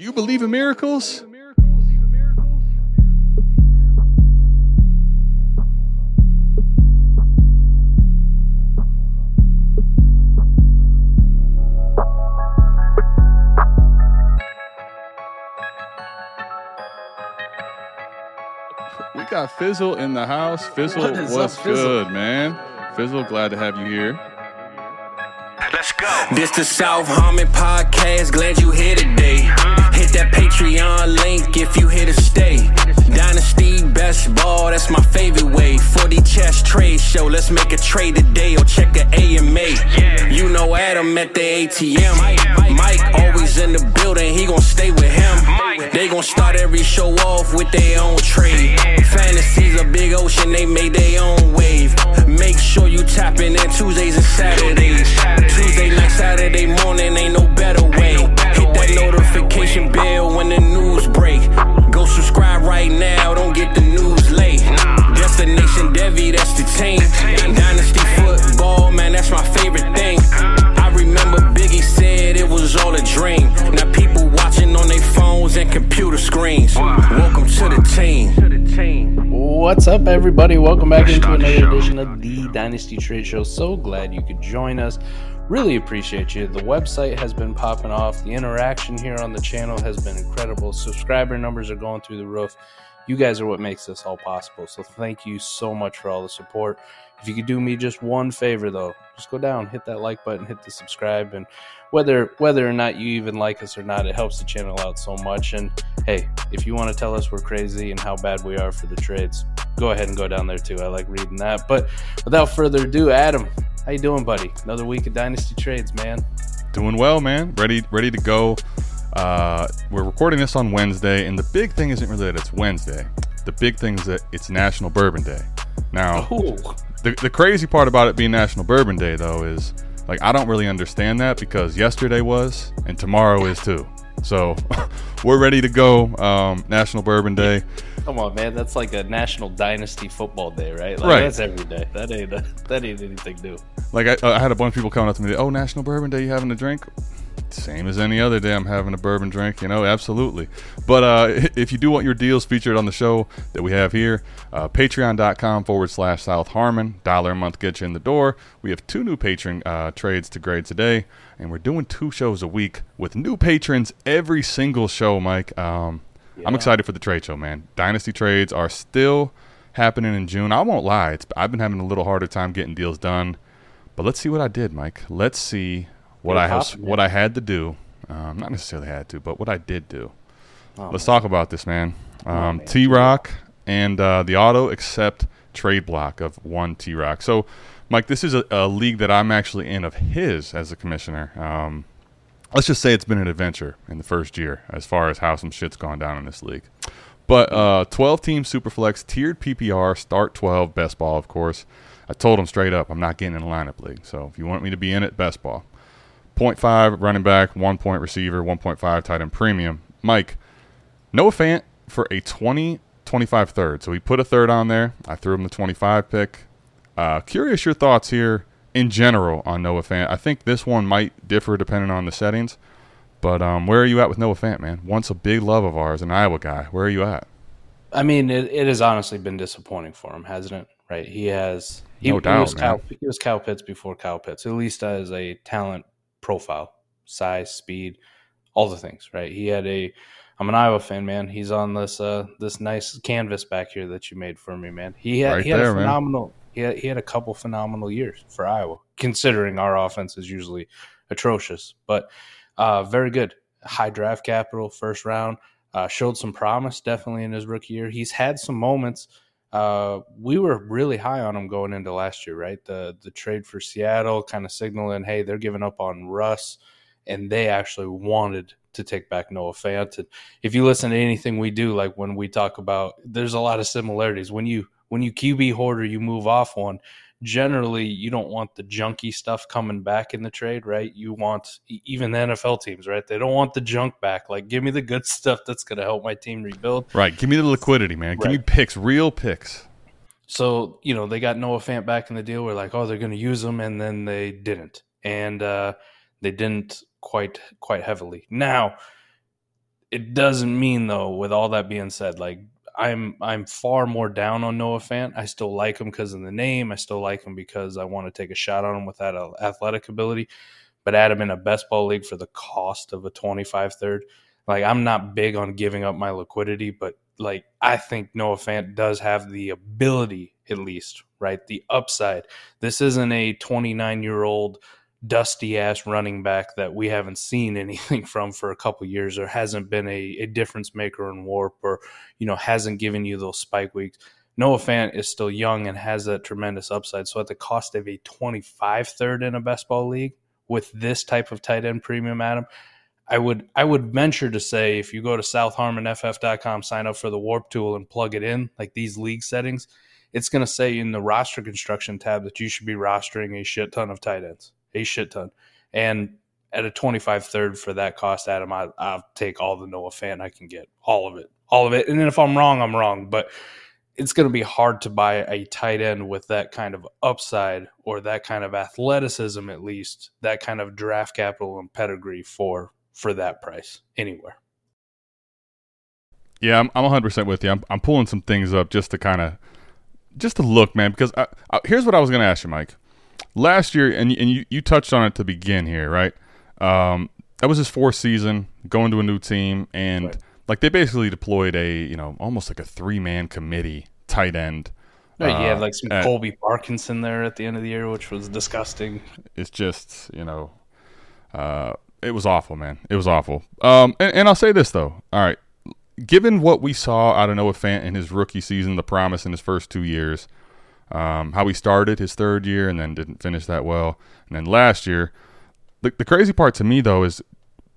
Do you believe in miracles? We got Fizzle in the house. Fizzle, What is what's up, Fizzle? good, man? Fizzle, glad to have you here. Let's go. This the South Harmon podcast. Glad you here today. Hit that Patreon link if you here to stay. Dynasty best ball, that's my favorite way. 4D chess trade show, let's make a trade today or check a AMA. You know Adam at the ATM. Mike always in the building, he gon' stay with him. They gon' start every show off with their own trade. Fantasies a big ocean, they made their own wave. Make sure you tapping in Tuesdays and Saturdays. Tuesday night, Saturday morning, ain't no better way. Hit that notification bell when the news break. Go subscribe right now, don't get the news late. Destination Devy, that's the team. Dynasty football, man, that's my favorite thing. I remember Biggie said it was all a dream. Now people watching on their phones and computer screens. Welcome to the team. What's up, everybody? Welcome back into another edition of the Dynasty Trade Show. So glad you could join us. Really appreciate you. The website has been popping off. The interaction here on the channel has been incredible. Subscriber numbers are going through the roof. You guys are what makes this all possible. So thank you so much for all the support. If you could do me just one favor though, just go down, hit that like button, hit the subscribe, and whether whether or not you even like us or not, it helps the channel out so much. And hey, if you want to tell us we're crazy and how bad we are for the trades, go ahead and go down there too. I like reading that. But without further ado, Adam, how you doing, buddy? Another week of Dynasty Trades, man. Doing well, man. Ready, ready to go. Uh, we're recording this on Wednesday, and the big thing isn't really that it's Wednesday. The big thing is that it's National Bourbon Day. Now, Oh, the, the crazy part about it being National Bourbon Day, though, is like I don't really understand that because yesterday was and tomorrow is too. So we're ready to go. Um, National Bourbon Day. come on, man. That's like a National Dynasty Football Day, right? Like, Right. That's every day. That ain't that ain't anything new. Like I, I had a bunch of people coming up to me. Oh, National Bourbon Day, you having a drink? Same as any other day, I'm having a bourbon drink. You know, absolutely. But uh, if you do want your deals featured on the show that we have here, uh, Patreon.com forward slash South Harmon. Dollar a month gets you in the door. We have two new patron uh, trades to grade today, and we're doing two shows a week with new patrons every single show. Mike, um, I'm excited for the trade show, man. Dynasty trades are still happening in June. I won't lie; it's, I've been having a little harder time getting deals done. But let's see what I did, Mike. Let's see what I have, what I had to do. Um, not necessarily had to, but what I did do. Oh, Let's talk about this, man. on, Um, man. T Rock and uh, the auto accept trade block of one T Rock. So, Mike, this is a, a league that I'm actually in of his as a commissioner. Um, let's just say it's been an adventure in the first year as far as how some shit's gone down in this league. But uh, 12 team Superflex, tiered PPR, start 12, best ball, of course. I told him straight up, I'm not getting in a lineup league. So if you want me to be in it, best ball. 0.5 running back, 1 point receiver, 1.5 tight end premium. Mike, Noah Fant for a 20 25 third. So he put a third on there. I threw him the 25 pick. Uh, curious your thoughts here in general on Noah Fant. I think this one might differ depending on the settings. But um, where are you at with Noah Fant, man? Once a big love of ours, an Iowa guy. Where are you at? I mean, it, it has honestly been disappointing for him, hasn't it? Right? He has. He, No he doubt, was man. Kyle, he was Kyle Pitts before Kyle Pitts, at least as a talent profile, size, speed, all the things. Right? He had a. I'm an Iowa fan, man. He's on this uh this nice canvas back here that you made for me, man. He had Right he had there, a man. phenomenal. He had, he had a couple phenomenal years for Iowa, considering our offense is usually atrocious, but uh, very good. High draft capital, first round uh, showed some promise definitely in his rookie year. He's had some moments. Uh, we were really high on him going into last year, right? The the trade for Seattle kind of signaling, hey, they're giving up on Russ, and they actually wanted to take back Noah Fant. And if you listen to anything we do, like when we talk about, there's a lot of similarities. When you when you QB hoarder, you move off one. Generally, you don't want the junky stuff coming back in the trade, right? You want even the NFL teams, right? They don't want the junk back. Like, give me the good stuff that's going to help my team rebuild. Right. Give me the liquidity, man. Give me picks, real picks. So, you know, they got Noah Fant back in the deal. We're like, oh, they're going to use him, and then they didn't, and uh, they didn't quite quite heavily. Now, it doesn't mean though. With all that being said, like I'm I'm far more down on Noah Fant. I still like him because of the name. I still like him because I want to take a shot on him with that athletic ability. But add him in a best ball league for the cost of a 25 third. Like I'm not big on giving up my liquidity, but like I think Noah Fant does have the ability, at least, right? The upside. This isn't a 29 year old dusty ass running back that we haven't seen anything from for a couple years or hasn't been a, a difference maker in warp or you know hasn't given you those spike weeks. Noah fant is still young and has that tremendous upside. So at the cost of a 25 third in a best ball league with this type of tight end premium adam i would i would venture to say if you go to southharmonff.com sign up for the warp tool and plug it in like these league settings it's going to say in the roster construction tab that you should be rostering a shit ton of tight ends a shit ton. And at a 25 third for that cost, Adam, I, I'll take all the Noah Fant I can get, all of it, all of it. And then if I'm wrong, I'm wrong. But it's going to be hard to buy a tight end with that kind of upside or that kind of athleticism, at least that kind of draft capital and pedigree for for that price anywhere. Yeah, I'm, I'm 100% with you. I'm, I'm pulling some things up just to kind of just to look, man, because I, I, here's what I was going to ask you, Mike last year, and and you, you touched on it to begin here, right? Um, that was his fourth season going to a new team, and right. like they basically deployed a you know almost like a three man committee tight end. No, had uh, like some at, Colby Parkinson there at the end of the year, which was disgusting. It's just you know, uh, it was awful, man. It was awful. Um, and, and I'll say this though. All right, given what we saw out of Noah Fant in his rookie season, the promise in his first two years, um, how he started his third year and then didn't finish that well. And then last year, the, the crazy part to me though is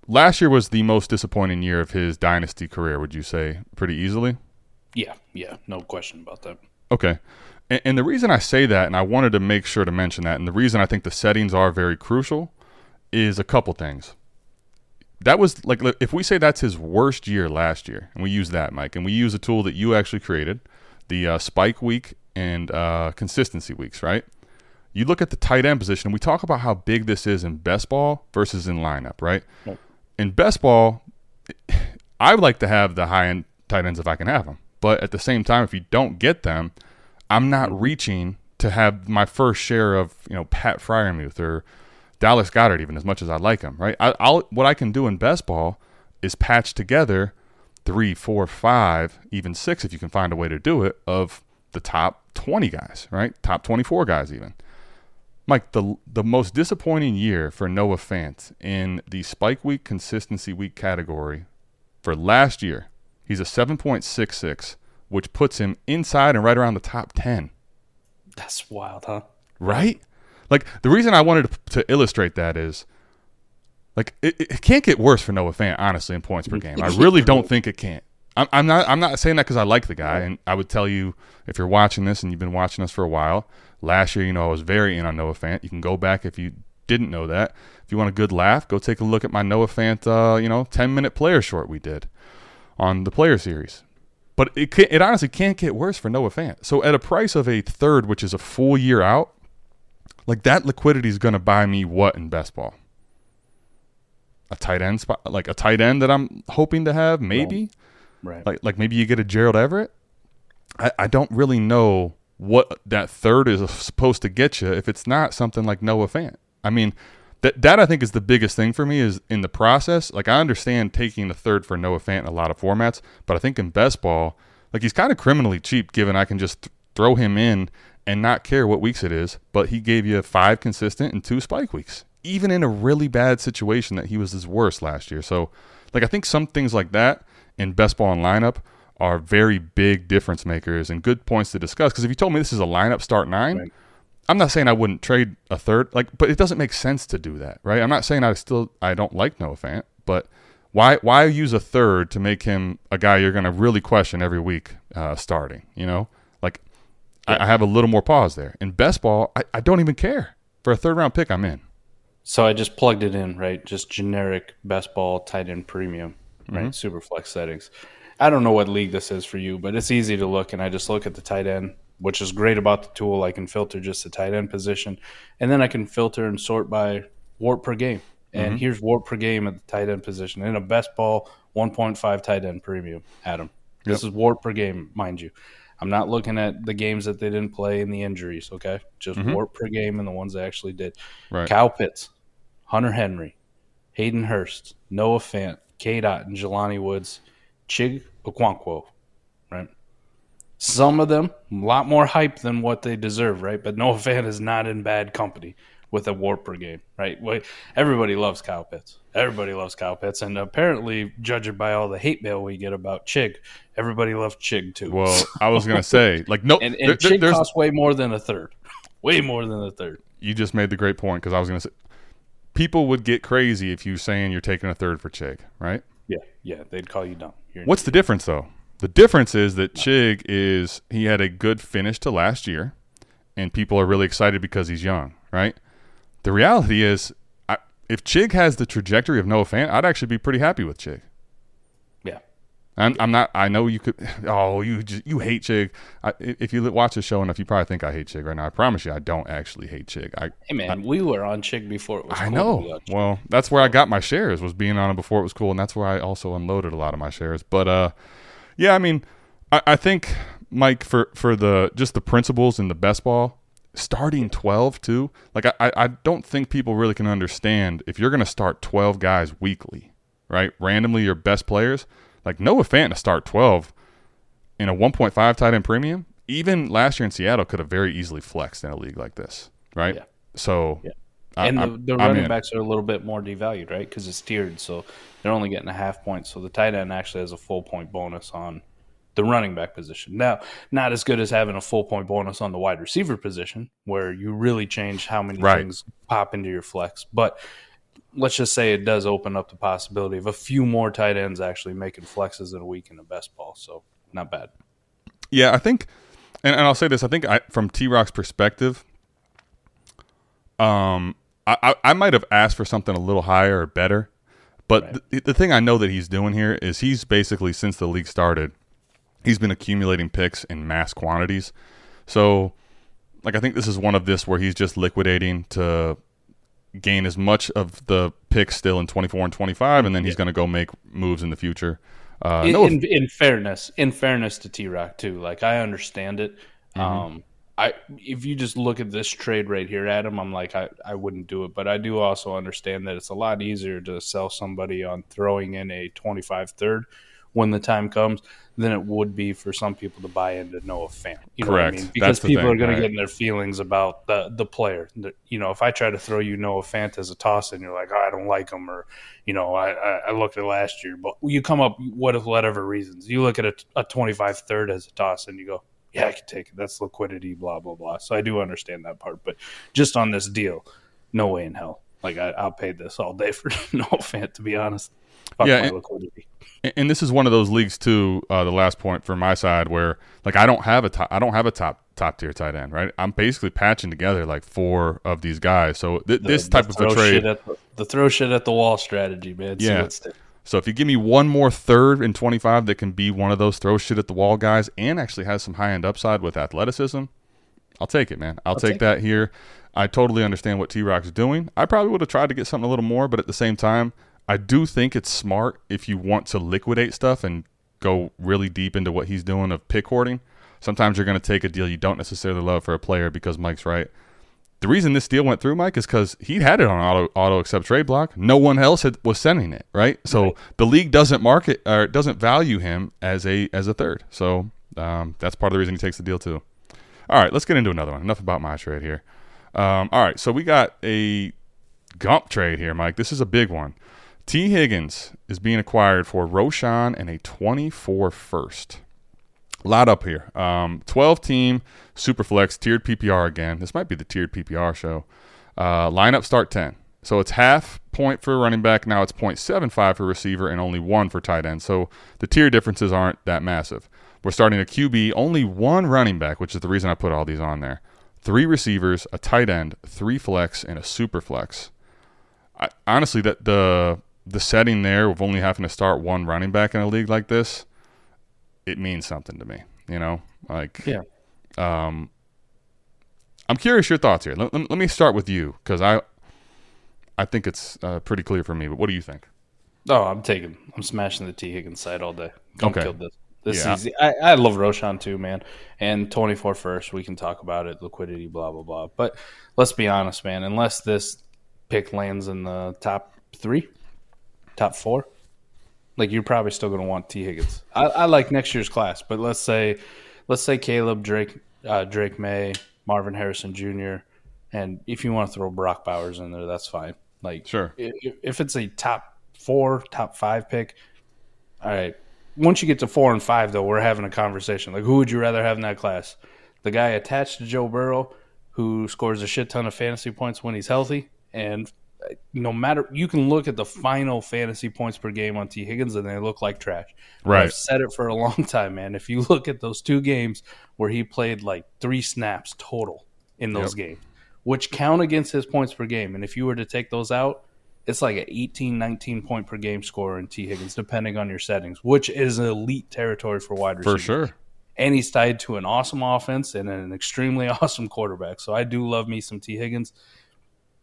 last year was the most disappointing year of his dynasty career. Would you say pretty easily? Yeah, yeah, no question about that. Okay. And, and the reason I say that, and I wanted to make sure to mention that, and the reason I think the settings are very crucial is a couple things. That was like if we say that's his worst year last year, and we use that, Mike, and we use a tool that you actually created, the uh, Spike Week and uh, consistency weeks, right? You look at the tight end position, we talk about how big this is in best ball versus in lineup, right? Yep. In best ball, I would like to have the high end tight ends if I can have them. But at the same time, if you don't get them, I'm not reaching to have my first share of, you know, Pat Freiermuth or Dallas Goedert, even as much as I like him, right? I, will what I can do in best ball is patch together three, four, five, even six, if you can find a way to do it, of the top 20 guys, right? Top 24 guys, even. Mike, the the most disappointing year for Noah Fant in the Spike Week Consistency Week category for last year, he's a 7.66, which puts him inside and right around the top 10. That's wild, huh? Right? Like the reason I wanted to, to illustrate that is like it, it, can't get worse for Noah Fant, honestly, in points per game. I really don't think it can't. I'm, I'm not. I'm not saying that because I like the guy, and I would tell you if you're watching this and you've been watching us for a while. Last year, you know, I was very in on Noah Fant. You can go back if you didn't know that. If you want a good laugh, go take a look at my Noah Fant, uh, you know, 10 minute player short we did on the player series. But it can, it honestly can't get worse for Noah Fant. So at a price of a third, which is a full year out, like that liquidity is going to buy me what in best ball? A tight end spot, like a tight end that I'm hoping to have, maybe. Right. Like like maybe you get a Gerald Everett. I, I don't really know what that third is supposed to get you if it's not something like Noah Fant. I mean, that that I think is the biggest thing for me is in the process. Like I understand taking the third for Noah Fant in a lot of formats, but I think in best ball, like he's kind of criminally cheap given I can just th- throw him in and not care what weeks it is. But he gave you five consistent and two spike weeks, even in a really bad situation that he was his worst last year. So, like I think some things like that in best ball and lineup are very big difference makers and good points to discuss. Because if you told me this is a lineup start nine, right. I'm not saying I wouldn't trade a third, like, but it doesn't make sense to do that, right? I'm not saying I still I don't like Noah Fant, but why why use a third to make him a guy you're going to really question every week uh, starting? You know, like yeah. I, I, have a little more pause there. In best ball, I, I don't even care for a third round pick. I'm in. So I just plugged it in, right? Just generic best ball tight end premium right? Mm-hmm. Super flex settings. I don't know what league this is for you, but it's easy to look, and I just look at the tight end, which is great about the tool. I can filter just the tight end position, and then I can filter and sort by warp per game. And Mm-hmm. here's warp per game at the tight end position in a best ball 1.5 tight end premium. Adam, this is warp per game, mind you. I'm not looking at the games that they didn't play and the injuries. Okay, just warp per game and the ones they actually did. Mm-hmm. Right. Kyle Pitts, Hunter Henry, Hayden Hurst, Noah Fant, K. Dot, and Jelani Woods, Chig Okonkwo, right? Some of them a lot more hype than what they deserve, right? But Noah Fant is not in bad company with a warp per game, right? Everybody loves Kyle Pitts. Everybody loves Kyle Pitts, and apparently, judging by all the hate mail we get about Chig, everybody loves Chig too. Well, I was gonna say like no, and, and there- Chig costs way more than a third, way more than a third. you just made the great point because I was gonna say people would get crazy if you saying you're taking a third for Chig, right? Yeah, yeah, they'd call you dumb. You're What's the difference though? The difference is that Chig is he had a good finish to last year, and people are really excited because he's young, right? The reality is, I, if Chig has the trajectory of Noah Fant, I'd actually be pretty happy with Chig. I'm, I'm not. I know you could. Oh, you just, you hate Chig. I, if you watch the show enough, you probably think I hate Chig right now. I promise you, I don't actually hate Chig. I Hey man, we were on Chig before it was. I cool know. Well, that's where I got my shares was being on it before it was cool, and that's where I also unloaded a lot of my shares. But uh, yeah, I mean, I, I think Mike for for the just the principles in the best ball starting twelve too. Like I I I don't think people really can understand if you're going to start twelve guys weekly, right? Randomly, your best players. Like Noah Fant to start twelve in a 1.5 tight end premium. Even last year in Seattle could have very easily flexed in a league like this, right? Yeah. So. Yeah. I- and the, the running in. backs are a little bit more devalued, right? Because it's tiered, so they're only getting a half point. So the tight end actually has a full point bonus on the running back position. Now, not as good as having a full point bonus on the wide receiver position, where you really change how many Right. things pop into your flex. But let's just say it does open up the possibility of a few more tight ends actually making flexes in a week in the best ball. So not bad. Yeah, I think, and, and I'll say this: I think I, from T Rock's perspective, um, I, I, I might have asked for something a little higher or better, but the, the thing I know that he's doing here is he's basically since the league started, he's been accumulating picks in mass quantities. So, like, I think this is one of this where he's just liquidating to gain as much of the pick still in 24 and 25, and then he's going to go make moves in the future. Uh, in, no, in, in fairness, in fairness to T Rock too, like I understand it. Mm-hmm. Um, I if you just look at this trade right here, Adam, I'm like I, I wouldn't do it, but I do also understand that it's a lot easier to sell somebody on throwing in a 25 third when the time comes than it would be for some people to buy into Noah Fant. You know what I mean? Because people thing, are going right. to get in their feelings about the the player. You know, if I try to throw you Noah Fant as a toss and you're like, oh, I don't like him, or you know, I, I, I looked at last year, but you come up what if whatever reasons you look at a, a 25 third as a toss and you go, yeah, I can take it. That's liquidity, blah blah blah. So I do understand that part, but just on this deal, no way in hell. Like I, I'll pay this all day for no Fant, to be honest. Fuck Yeah, and- and- and this is one of those leagues too. Uh, the last point for my side, where like I don't have a top, I don't have a top top tier tight end, right? I'm basically patching together like four of these guys. So th- this type the of a trade, the, the throw shit at the wall strategy, man. Yeah. So if you give me one more third in 25 that can be one of those throw shit at the wall guys and actually has some high end upside with athleticism, I'll take it, man. I'll, take, take that here. I totally understand what T Rock's doing. I probably would have tried to get something a little more, but at the same time, I do think it's smart if you want to liquidate stuff and go really deep into what he's doing of pick hoarding. Sometimes you're going to take a deal you don't necessarily love for a player because Mike's right. The reason this deal went through, Mike, is because he had it on auto auto accept trade block. No one else had, was sending it, right? So Right. the league doesn't market or doesn't value him as a as a third. So um, that's part of the reason he takes the deal too. All right, let's get into another one. Enough about my trade here. Um, all right, so we got a Gump trade here, Mike. This is a big one. T. Higgins is being acquired for Roschon and a 24 first. A lot up here. Um, 12 team Superflex tiered PPR again. This might be the tiered PPR show. Uh, lineup start 10. So it's half point for running back. Now it's 0.75 for receiver and only one for tight end. So the tier differences aren't that massive. We're starting a QB, only one running back, which is the reason I put all these on there. Three receivers, a tight end, three flex, and a super flex. I, honestly, that the the setting there of only having to start one running back in a league like this, it means something to me. You know, like Yeah. um, I'm curious your thoughts here. Let, let, let me start with you because I I think it's uh, pretty clear for me. But what do you think? Oh, I'm taking. I'm smashing the T Higgins side all day. Come Okay. kill this. This Yeah. is easy. I, I love Roschon too, man. And 24 first, we can talk about it, liquidity, blah blah blah. But let's be honest, man. Unless this pick lands in the top three, top four, like you're probably still going to want T Higgins. I, I like next year's class, but let's say, let's say Caleb Drake, uh, Drake Maye, Marvin Harrison Jr., and if you want to throw Brock Bowers in there, that's fine. Like Sure. i- i- if it's a top four, top five pick, all right. Once you get to four and five, though, we're having a conversation. Like, who would you rather have in that class? The guy attached to Joe Burrow, who scores a shit ton of fantasy points when he's healthy, and no matter you can look at the final fantasy points per game on T Higgins, and they look like trash. Right. I've said it for a long time, man. If you look at those two games where he played like three snaps total in those games, which count against his points per game, and if you were to take those out, it's like an 18, 19 point per game score in T. Higgins, depending on your settings, which is elite territory for wide receiver. For sure. And he's tied to an awesome offense and an extremely awesome quarterback. So I do love me some T. Higgins.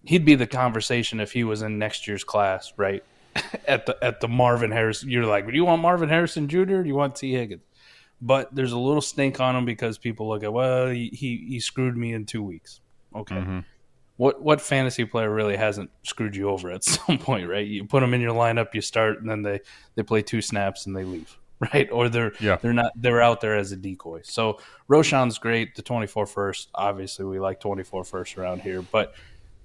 He'd be the conversation if he was in next year's class, right? at the at the Marvin Harrison. You're like, do you want Marvin Harrison Jr. or do you want T. Higgins? But there's a little stink on him because people look at, well, he, he, he screwed me in two weeks. Okay Mm-hmm. what what fantasy player really hasn't screwed you over at some point, right? You put them in your lineup, you start, and then they they play two snaps and they leave, right? Or they're Yeah. they're not they're out there as a decoy. So Roschon's great. The 24 first, obviously we like 24 first around here, but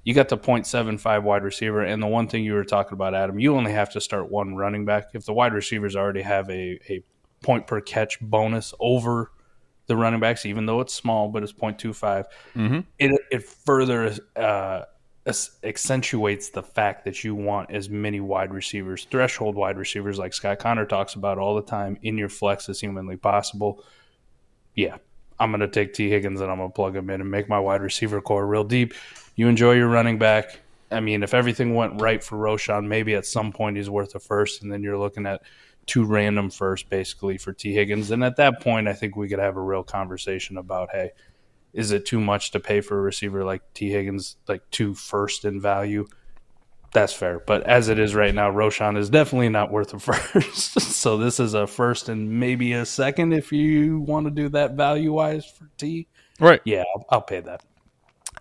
you got the 0.75 wide receiver, and the one thing you were talking about, Adam, you only have to start one running back. If the wide receivers already have a, a point per catch bonus over the running backs, even though it's small, but it's 0.25, Mm-hmm. it it further uh, accentuates the fact that you want as many wide receivers, threshold wide receivers, like Scott Connor talks about all the time, in your flex as humanly possible. Yeah, I'm going to take T. Higgins and I'm going to plug him in and make my wide receiver core real deep. You enjoy your running back. I mean, if everything went right for Roschon, maybe at some point he's worth a first, and then you're looking at two random first basically for T. Higgins. And at that point, I think we could have a real conversation about, hey, is it too much to pay for a receiver like T. Higgins, like two first in value? That's fair. But as it is right now, Roschon is definitely not worth a first. so this is a first and maybe a second if you want to do that value wise for T. Right. Yeah, I'll, I'll pay that.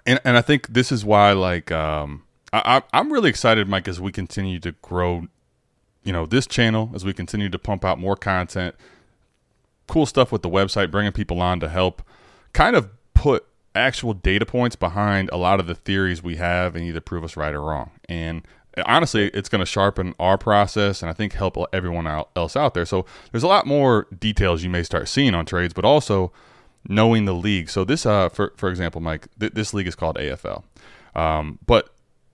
And and I think this is why like um I, I I'm really excited, Mike, as we continue to grow, you know, this channel as we continue to pump out more content, cool stuff with the website, bringing people on to help kind of put actual data points behind a lot of the theories we have and either prove us right or wrong. And honestly, it's going to sharpen our process and I think help everyone else out there. So there's a lot more details you may start seeing on trades, but also knowing the league. So this, uh, for for example, Mike, th- this league is called AFL, um, but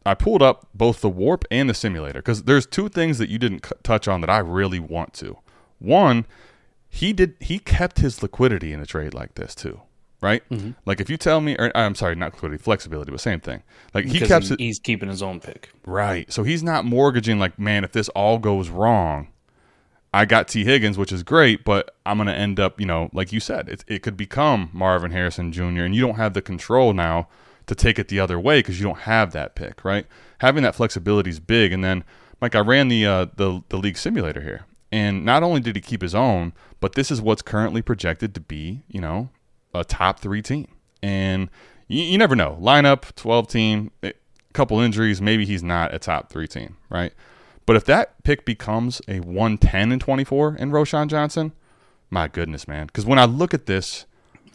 I pulled up both the warp and the simulator because there's two things that you didn't c- touch on that I really want to. One, he did he kept his liquidity in a trade like this too, right? Like if you tell me, or I'm sorry, not liquidity, flexibility, but same thing. Like he Because kept he- it he's keeping his own pick. right, so he's not mortgaging like, man, if this all goes wrong, I got T Higgins, which is great, but I'm going to end up, you know, like you said, it, it could become Marvin Harrison Jr., and you don't have the control now to take it the other way because you don't have that pick, right? Having that flexibility is big. And then, Mike, I ran the, uh, the the league simulator here, and not only did he keep his own, but this is what's currently projected to be, you know, a top three team. And you, you never know. Lineup, 12 team, a couple injuries, maybe he's not a top three team, right? But if that pick becomes a 110 and 24 in Roschon Johnson, my goodness, man. Because when I look at this,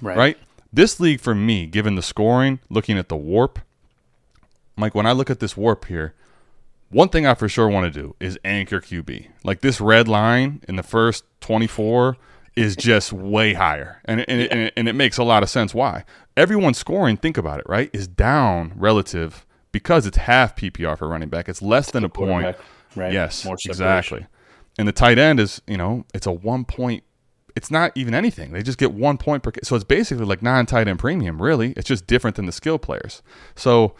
Right. right, this league for me, given the scoring, looking at the warp, Mike, when I look at this warp here, one thing I for sure want to do is anchor QB. Like this red line in the first 24 is just way higher. And, and, it, and, it, and it makes a lot of sense why. Everyone's scoring, think about it, right, is down relative because it's half PPR for running back. It's less than a point. Right. Yes, More exactly. And the tight end is, you know, it's a one point. It's not even anything. They just get one point per. So it's basically like non-tight end premium. Really, it's just different than the skill players. So,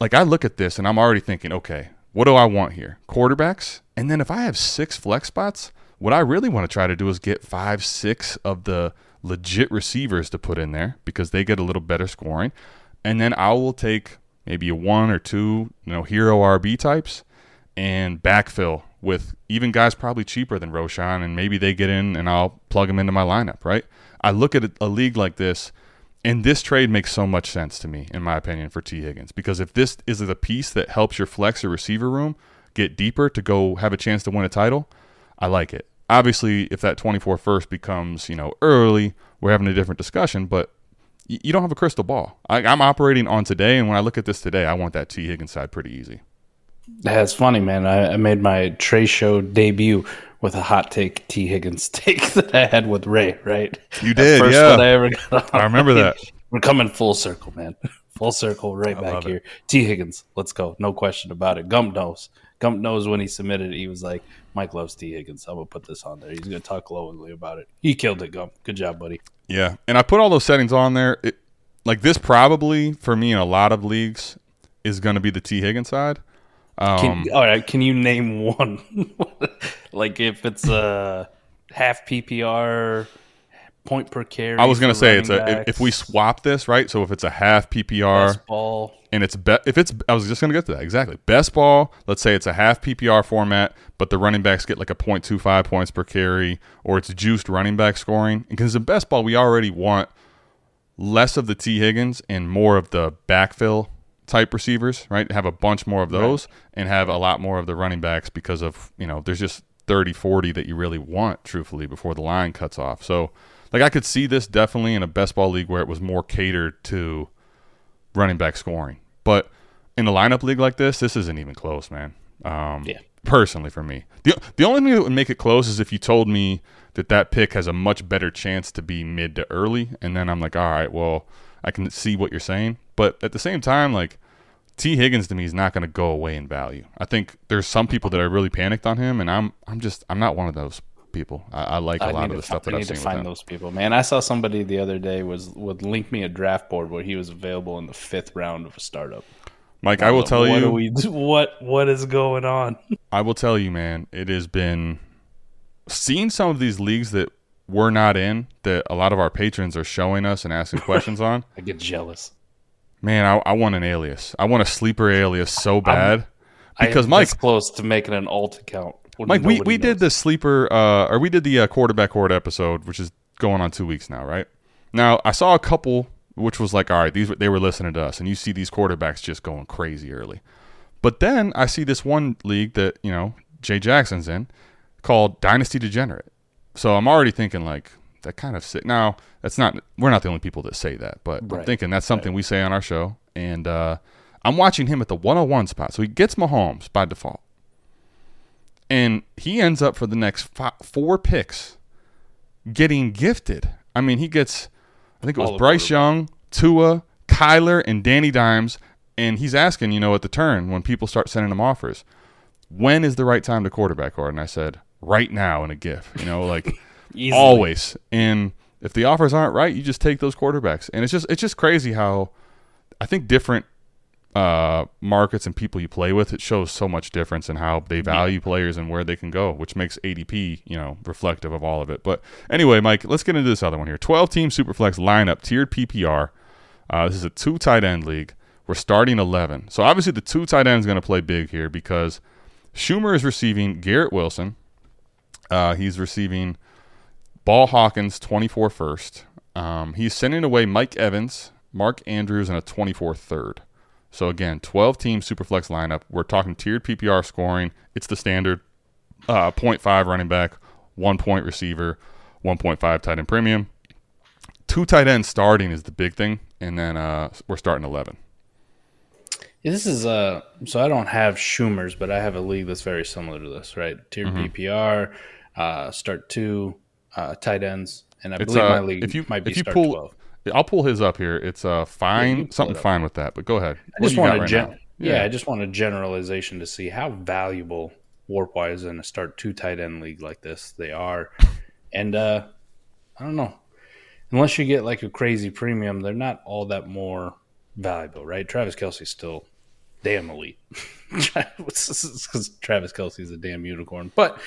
like I look at this and I'm already thinking, okay, what do I want here? Quarterbacks, and then if I have six flex spots, what I really want to try to do is get five, six of the legit receivers to put in there because they get a little better scoring, and then I will take maybe a one or two, you know, hero RB types, and backfill with even guys probably cheaper than Roschon, and maybe they get in and I'll plug them into my lineup, right? I look at a, league like this, and this trade makes so much sense to me, in my opinion, for T. Higgins, because if this is the piece that helps your flex or receiver room get deeper to go have a chance to win a title, I like it. Obviously, if that 24 first becomes, you know, early, we're having a different discussion, but you don't have a crystal ball. I, I'm operating on today, and when I look at this today, I want that T. Higgins side pretty easy. That's funny, man. I, I made my Trade Show debut with a hot take T Higgins take that I had with Ray. Right? You did, First yeah. one I ever got. On. I remember that. We're coming full circle, man. Full circle, right I back love it. here. T Higgins, let's go. No question about it. Gump knows. Gump knows when he submitted it. He was like, "Mike loves T Higgins. I'm gonna put this on there. He's gonna talk glowingly about it." He killed it, Gump. Good job, buddy. Yeah, and I put all those settings on there. It, like this, probably for me in a lot of leagues, is going to be the T. Higgins side. Um, Can, all right, can you name one? like if it's a half PPR point per carry. I was going to say it's a if, if we swap this right. So if it's a half PPR best ball. and it's be, if it's I was just going to get to that exactly best ball. Let's say it's a half PPR format, but the running backs get like a 0.25 points per carry, or it's juiced running back scoring. Because in best ball, we already want less of the T Higgins and more of the backfill type receivers, right? Have a bunch more of those and have a lot more of the running backs because of, you know, there's just 30, 40 that you really want, truthfully, before the line cuts off. So, like, I could see this definitely in a best ball league where it was more catered to running back scoring. But in a lineup league like this, this isn't even close, man. Um, Yeah. Personally, for me, the the only thing that would make it close is if you told me that that pick has a much better chance to be mid to early, and then I'm like, all right, well, I can see what you're saying, but at the same time, like T Higgins to me is not going to go away in value. I think there's some people that are really panicked on him, and I'm I'm just I'm not one of those people. I, I like a I lot of the stuff that I need to find those people, man. I saw somebody the other day was would link me a draft board where he was available in the fifth round of a startup. Mike, I will What tell do you, we what what is going on? I will tell you, man, it has been seeing some of these leagues that we're not in that a lot of our patrons are showing us and asking questions on. I get jealous. Man, I, I want an alias. I want a sleeper alias so bad because I am Mike, this close to making an alt account. Mike, we, we did the sleeper, uh, or we did the uh, quarterback horde episode, which is going on two weeks now, right? Now I saw a couple, which was like, all right, these they were listening to us, and you see these quarterbacks just going crazy early. But then I see this one league that you know Jay Jackson's in, called Dynasty Degenerate. So I'm already thinking like that kind of sick. Now that's not we're not the only people that say that, but I'm thinking that's something we say on our show, and uh, I'm watching him at the 101 spot, so he gets Mahomes by default and he ends up for the next fi four picks getting gifted. I mean, he gets, I think it was All Bryce Young, Tua, Kyler, and Danny Dimes, and he's asking, you know, at the turn when people start sending him offers, when is the right time to quarterback or? And I said, right now in a GIF, you know, like Easily. always. And if the offers aren't right, you just take those quarterbacks. And it's just it's just crazy how I think different uh, markets and people you play with, it shows so much difference in how they value players and where they can go, which makes ADP, you know, reflective of all of it. But anyway, Mike, let's get into this other one here. 12 team Superflex lineup, tiered PPR. Uh, this is a two tight end league. We're starting 11. So obviously the two tight ends is going to play big here because Schumer is receiving Garrett Wilson. Uh, he's receiving Ball Hawkins 24 first. Um, he's sending away Mike Evans, Mark Andrews, and a 24 third. So again, 12 team superflex lineup. We're talking tiered PPR scoring. It's the standard uh, 0.5 running back, one point receiver, 1.5 tight end premium. Two tight ends starting is the big thing, and then uh, we're starting 11. Yeah, this is uh so I don't have Schumers, but I have a league that's very similar to this, right? Tier Mm-hmm. PPR, uh, start two, uh, tight ends, and I It's, believe uh, my league if you might be if you pull, twelve. I'll pull his up here. It's uh fine, pull something fine with that. But go ahead. I just want a right gen- now? yeah. I just want a generalization to see how valuable Warpwise in a start two tight end league like this they are, and uh, I don't know, unless you get like a crazy premium, they're not all that more valuable, right? Travis Kelce's still damn elite. Because Travis Kelce's a damn unicorn. But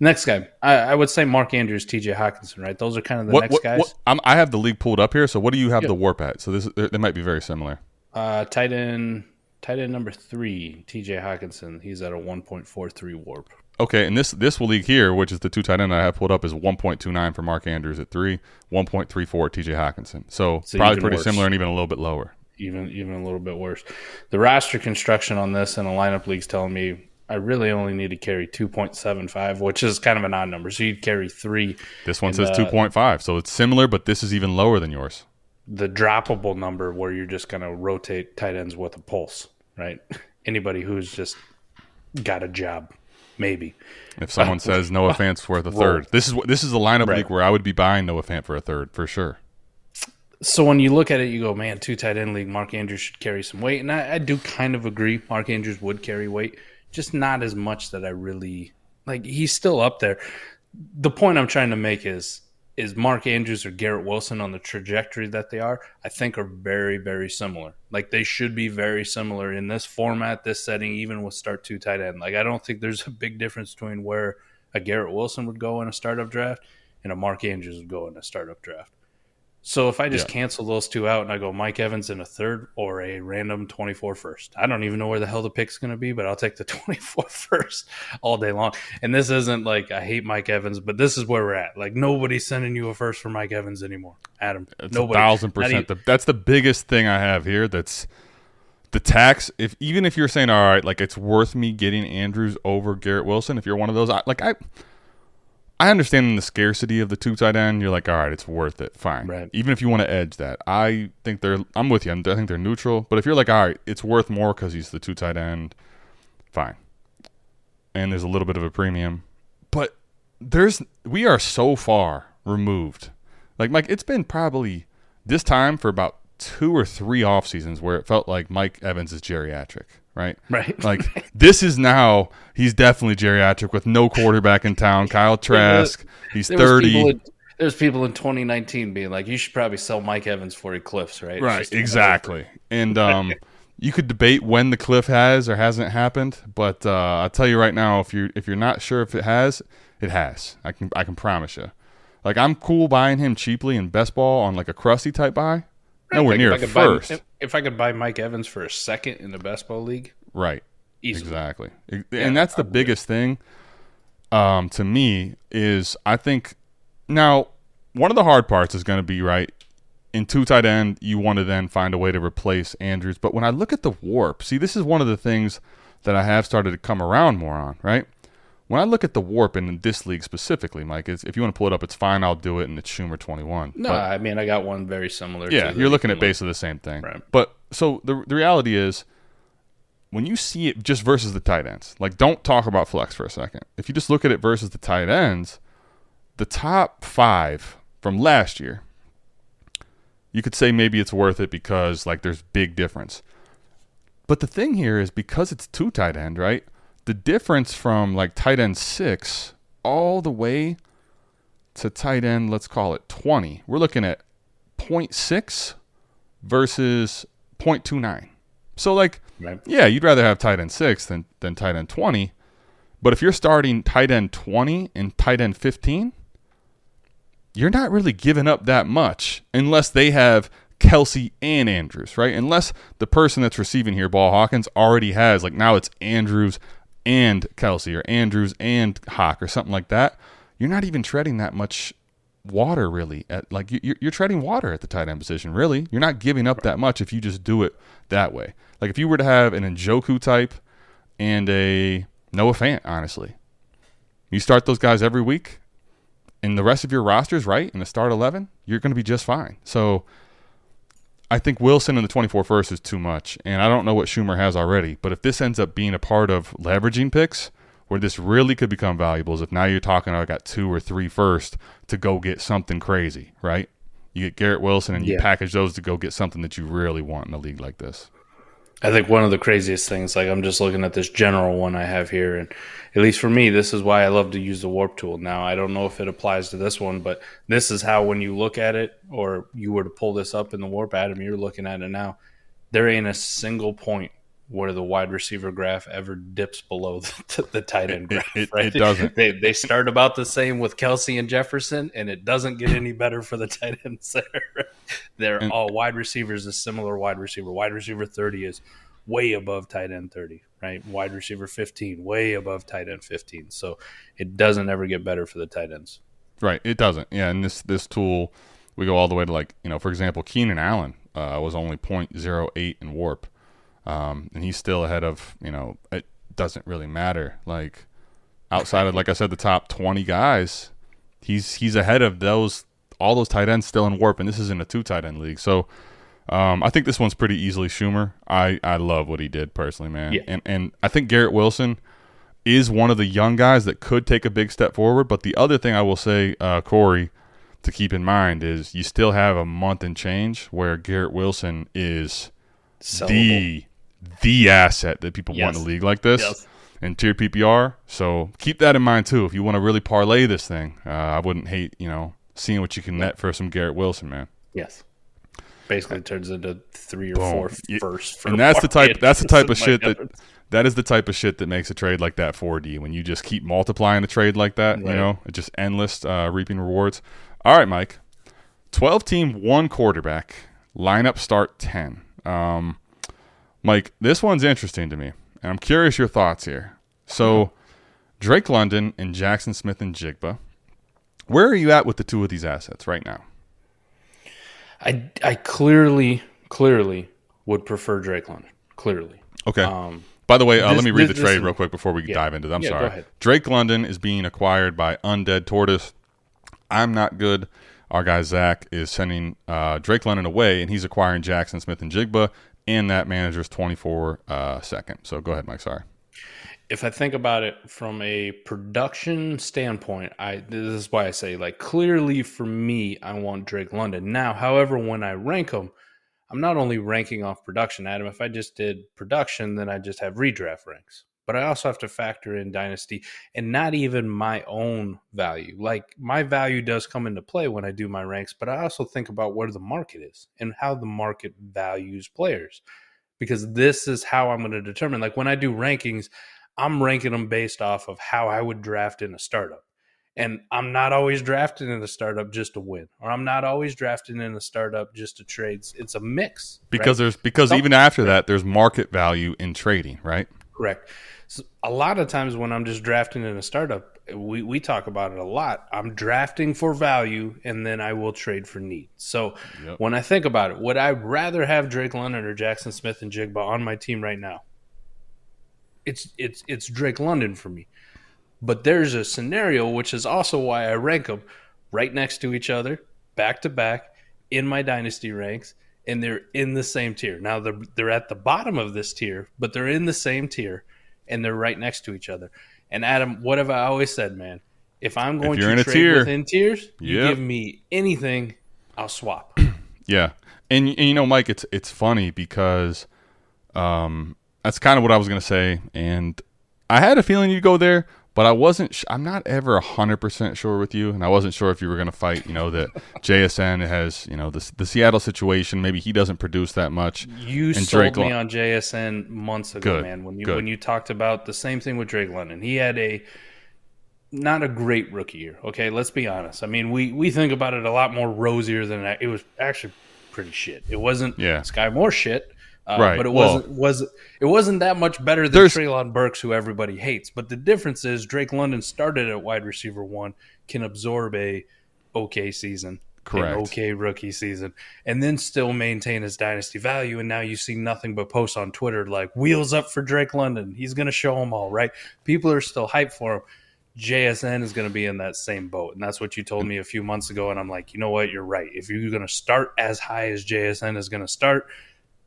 next guy, I, I would say Mark Andrews, TJ Hockenson, right? Those are kind of the What, next what, guys. what, I'm, I have the league pulled up here. So what do you have Yeah. the warp at? So this they might be very similar. Uh, tight end, Tight end number three, TJ Hockenson. He's at a 1.43 warp. Okay, and this this league here, which is the two tight end I have pulled up, is 1.29 for Mark Andrews at three, 1.34 TJ Hockenson. So, So probably pretty worse. similar and even a little bit lower. Even even a little bit worse. The roster construction on this and the lineup league's telling me I really only need to carry 2.75, which is kind of an odd number. So you'd carry three. This one says uh, 2.5, so it's similar, but this is even lower than yours. The droppable number where you're just going to rotate tight ends with a pulse, right? Anybody who's just got a job, maybe. If someone says Noah Fant's worth a third, this is this is the lineup Right. league where I would be buying Noah Fant for a third for sure. So when you look at it, you go, man, two tight end league, Mark Andrews should carry some weight. And I, I do kind of agree. Mark Andrews would carry weight, just not as much that I really like. He's still up there. The point I'm trying to make is is Mark Andrews or Garrett Wilson on the trajectory that they are, I think are very, very similar. Like they should be very similar in this format, this setting, even with start two tight end. Like I don't think there's a big difference between where a Garrett Wilson would go in a startup draft and a Mark Andrews would go in a startup draft. So if I just Yeah. cancel those two out and I go Mike Evans in a third or a random 24 first, I don't even know where the hell the pick's going to be, but I'll take the 24 first all day long. And this isn't like I hate Mike Evans, but this is where we're at. Like nobody's sending you a first for Mike Evans anymore, Adam. Nobody. a thousand percent. even- The, that's the biggest thing I have here. That's the tax. If even if you're saying, all right, like it's worth me getting Andrews over Garrett Wilson, if you're one of those, I, like I, I understand the scarcity of the two tight end. You're like, all right, it's worth it. Fine. Right. Even if you want to edge that, I think they're. I'm with you. I think they're neutral. But if you're like, all right, it's worth more because he's the two tight end. Fine. And there's a little bit of a premium, but there's we are so far removed. Like Mike, it's been probably this time for about two or three off seasons where it felt like Mike Evans is geriatric, right? Right. Like this is now he's definitely geriatric with no quarterback in town. Kyle Trask, he's There thirty. There's people in 2019 being like, you should probably sell Mike Evans for he cliffs, right? Right, exactly. And um, you could debate when the cliff has or hasn't happened, but uh, I'll tell you right now, if you if you're not sure if it has, it has. I can I can promise you. Like I'm cool buying him cheaply in best ball on like a crusty type buy. Nowhere Like, near if I a buy- first. If, if I could buy Mike Evans for a second in the best ball league, right. easily. Exactly. and that's the biggest thing um, to me is I think now one of the hard parts is going to be right in two tight end you want to then find a way to replace Andrews but when I look at the warp see this is one of the things that I have started to come around more on right when I look at the warp in this league specifically Mike if you want to pull it up it's fine I'll do it and it's Schumer 21 No, But- I mean I got one very similar. yeah, you're looking at basically the same thing. Right. But so the the reality is, when you see it just versus the tight ends, like don't talk about flex for a second. If you just look at it versus the tight ends, the top five from last year, you could say maybe it's worth it because like there's big difference. But the thing here is because it's two tight end, right? The difference from like tight end six all the way to tight end, let's call it 20. We're looking at 0.6 versus 0.29. So like Right. yeah, you'd rather have tight end 6 than than tight end 20. But if you're starting tight end 20 and tight end 15, you're not really giving up that much unless they have Kelce and Andrews, right? Unless the person that's receiving here, Ball Hawkins, already has like now it's Andrews and Kelce or Andrews and Hawk or something like that. You're not even treading that much water really at like you- you're, you're treading water at the tight end position really you're not giving up that much if you just do it that way like if you were to have an Njoku type and a Noah Fant honestly you start those guys every week and the rest of your rosters right in the start 11 you're going to be just fine so I think Wilson in the 24 first is too much and I don't know what Schumer has already but if this ends up being a part of leveraging picks where this really could become valuable is if now you're talking I got two or three first to go get something crazy, right? You get Garrett Wilson and you Yeah. package those to go get something that you really want in a league like this. I think one of the craziest things, like I'm just looking at this general one I have here, and at least for me, this is why I love to use the warp tool. Now, I don't know if it applies to this one, but this is how when you look at it, or you were to pull this up in the warp, Adam, you're looking at it now. There ain't a single point where the wide receiver graph ever dips below the, the tight end It- graph. it- right? it doesn't. They they start about the same with Kelce and Jefferson, and it doesn't get any better for the tight ends there. They're And- all wide receivers. A similar wide receiver. Wide receiver thirty is way above tight end 30, right? Wide receiver 15, way above tight end 15. So it doesn't ever get better for the tight ends. Right, it doesn't. Yeah, and this this tool, we go all the way to like you know, for example, Keenan Allen uh, was only 0.08 in WARP, um, and he's still ahead of you know. It doesn't really matter. Like outside of like I said, the top 20 guys, he's he's ahead of those all those tight ends still in WARP, and this isn't a two tight end league. So um, I think this one's pretty easily Schumer. I I love what he did personally, man, Yeah. and and I think Garrett Wilson is one of the young guys that could take a big step forward. But the other thing I will say, uh, Corey, to keep in mind is you still have a month and change where Garrett Wilson is Sellable. the the asset that people want in Yes. a league like this Yes. in tier PPR. So keep that in mind too. If you want to really parlay this thing, uh, I wouldn't hate you know seeing what you can net for some Garrett Wilson, man. Yes. Basically turns into three or Boom. four for and that's the type that's the type of shit that that is the type of shit that makes a trade like that 4D when you just keep multiplying a trade like that you know it's just endless uh, reaping rewards all right mike 12 team one quarterback lineup start 10 um, mike this one's interesting to me and i'm curious your thoughts here so drake london and jackson smith and jigba where are you at with the two of these assets right now I I clearly clearly would prefer Drake London. Clearly. okay Um By the way, uh, This- let me read this- the trade real quick before we Yeah. dive into them. I'm Yeah, go sorry. ahead. Drake London is being acquired by Undead Tortoise. I'm not good. Our guy Zach is sending uh, Drake London away, and he's acquiring Jaxon Smith-Njigba, and that manager's 24 uh, second. So go ahead, Mike. Sorry. if I think about it from a production standpoint, I this is why I say like clearly for me, I want Drake London. Now, however, when I rank them, I'm not only ranking off production, Adam. If I just did production, then I just have redraft ranks. But I also have to factor in dynasty and not even my own value. Like my value does come into play when I do my ranks, but I also think about where the market is and how the market values players. Because this is how I'm going to determine. Like when I do rankings, I'm ranking them based off of how I would draft in a startup. And I'm not always drafting in a startup just to win, or I'm not always drafting in a startup just to trade. It's a mix. right? Because there's because Some- even after that, there's market value in trading, right? Correct. So a lot of times when I'm just drafting in a startup, we, we talk about it a lot. I'm drafting for value and then I will trade for need. So Yep. when I think about it, would I rather have Drake London or Jaxon Smith-Njigba on my team right now? It's it's it's Drake London for me. But there's a scenario which is also why I rank them right next to each other, back to back in my dynasty ranks, and they're in the same tier. Now they're they're at the bottom of this tier, but they're in the same tier, and they're right next to each other. And Adam, what have I always said, man? If I'm going you're to trade tier- within tiers, you Yep. give me anything, I'll swap. Yeah, and, and you know, Mike, it's it's funny because um, that's kind of what I was gonna say, and I had a feeling you'd go there, but I wasn't. Sh- I'm not ever hundred percent sure with you, and I wasn't sure if you were gonna fight. You know that JSN has you know the the Seattle situation. Maybe he doesn't produce that much. You And sold Drake me Lon- on JSN months ago, Good, man. When you good. when you talked about the same thing with Drake London, he had a not a great rookie year. Okay, let's be honest. I mean, we we think about it a lot more rosier than that. It was actually pretty shit. It wasn't Yeah. Sky Moore shit. Uh, Right, but it well- wasn't was it wasn't that much better than Treylon Burks, who everybody hates. But the difference is Drake London started at wide receiver one, can absorb a okay season, Correct. an okay rookie season, and then still maintain his dynasty value. And now you see nothing but posts on Twitter like "wheels up for Drake London." He's going to show them all, right? People are still hyped for him. JSN is going to be in that same boat, and that's what you told me a few months ago. And I'm like, you know what? You're right. If you're going to start as high as JSN is going to start,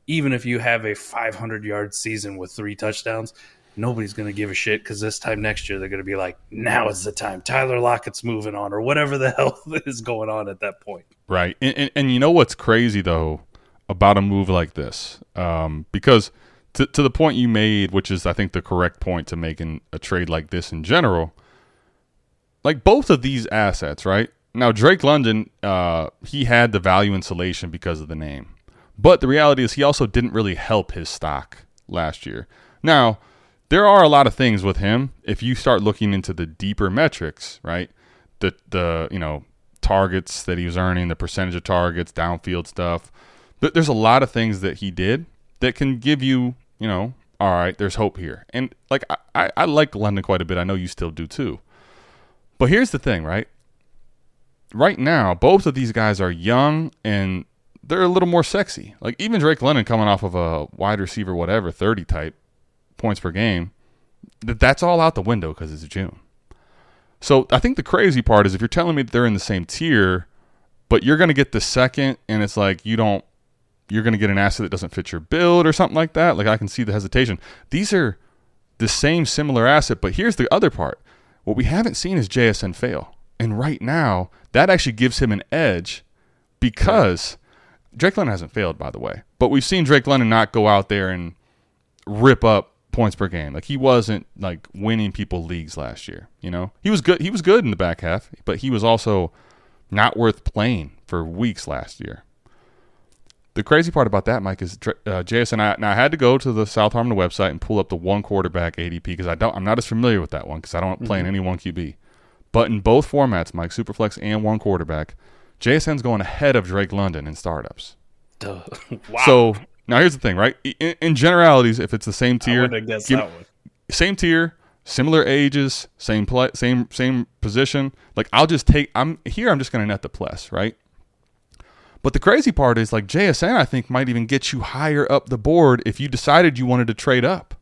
even if you have a 500 yard season with three touchdowns, nobody's going to give a shit because this time next year they're going to be like, now is the time. Tyler Lockett's moving on, or whatever the hell is going on at that point. Right. And, and, and you know what's crazy, though, about a move like this? Um, because to, to the point you made, which is, I think, the correct point to make in a trade like this in general, like both of these assets, right? Now, Drake London, uh, he had the value insulation because of the name. But the reality is, he also didn't really help his stock last year. Now, there are a lot of things with him. If you start looking into the deeper metrics, right? The the you know targets that he was earning, the percentage of targets, downfield stuff. But there's a lot of things that he did that can give you you know, all right, there's hope here. And like I, I, I like London quite a bit. I know you still do too. But here's the thing, right? Right now, both of these guys are young and they're a little more sexy. Like even Drake London coming off of a wide receiver, whatever, 30 type points per game, th- that's all out the window because it's June. So I think the crazy part is if you're telling me that they're in the same tier, but you're going to get the second, and it's like you don't, you're going to get an asset that doesn't fit your build or something like that. Like I can see the hesitation. These are the same similar asset, but here's the other part. What we haven't seen is JSN fail. And right now, that actually gives him an edge because Drake London hasn't failed, by the way. But we've seen Drake London not go out there and rip up points per game. Like he wasn't like winning people leagues last year. You know, he was good. He was good in the back half, but he was also not worth playing for weeks last year. The crazy part about that, Mike, is uh, JSN. I, now I had to go to the South Harmon website and pull up the one quarterback ADP because I don't. I'm not as familiar with that one because I don't play in any one QB. But in both formats, Mike, Superflex and one quarterback, JSN's going ahead of Drake London in startups. Duh. So now here's the thing, right? In, in generalities, if it's the same tier, would give- that one. same tier, similar ages, same play, same same position. Like I'll just take. I'm here. I'm just going to net the plus, right? But the crazy part is like JSN. I think might even get you higher up the board if you decided you wanted to trade up,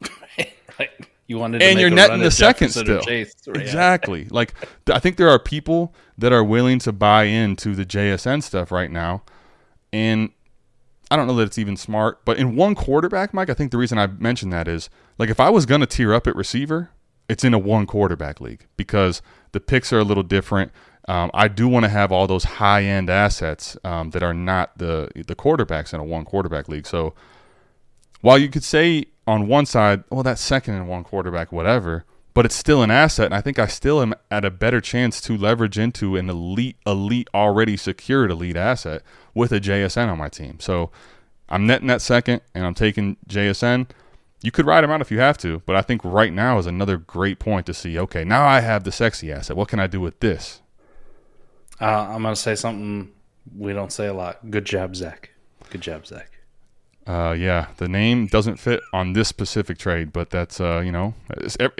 Right. You wanted to do that. and you're netting the second still. Chase, right? Exactly. Like I think there are people that are willing to buy into the JSN stuff right now, and I don't know that it's even smart. But in one quarterback, Mike, I think the reason I mentioned that is like if I was going to tier up at receiver, it's in a one quarterback league because the picks are a little different. Um, I do want to have all those high end assets um, that are not the the quarterbacks in a one quarterback league. So while you could say on one side, well, that's second and one quarterback, whatever, but it's still an asset, and I think I still am at a better chance to leverage into an elite, elite, already secured elite asset with a JSN on my team. So I'm netting that second, and I'm taking JSN. You could ride him out if you have to, but I think right now is another great point to see. Okay, now I have the sexy asset. What can I do with this? Uh, I'm going to say something we don't say a lot. Good job, Zach. Good job, Zach. Uh, yeah, the name doesn't fit on this specific trade, but that's uh, you know, it's, it,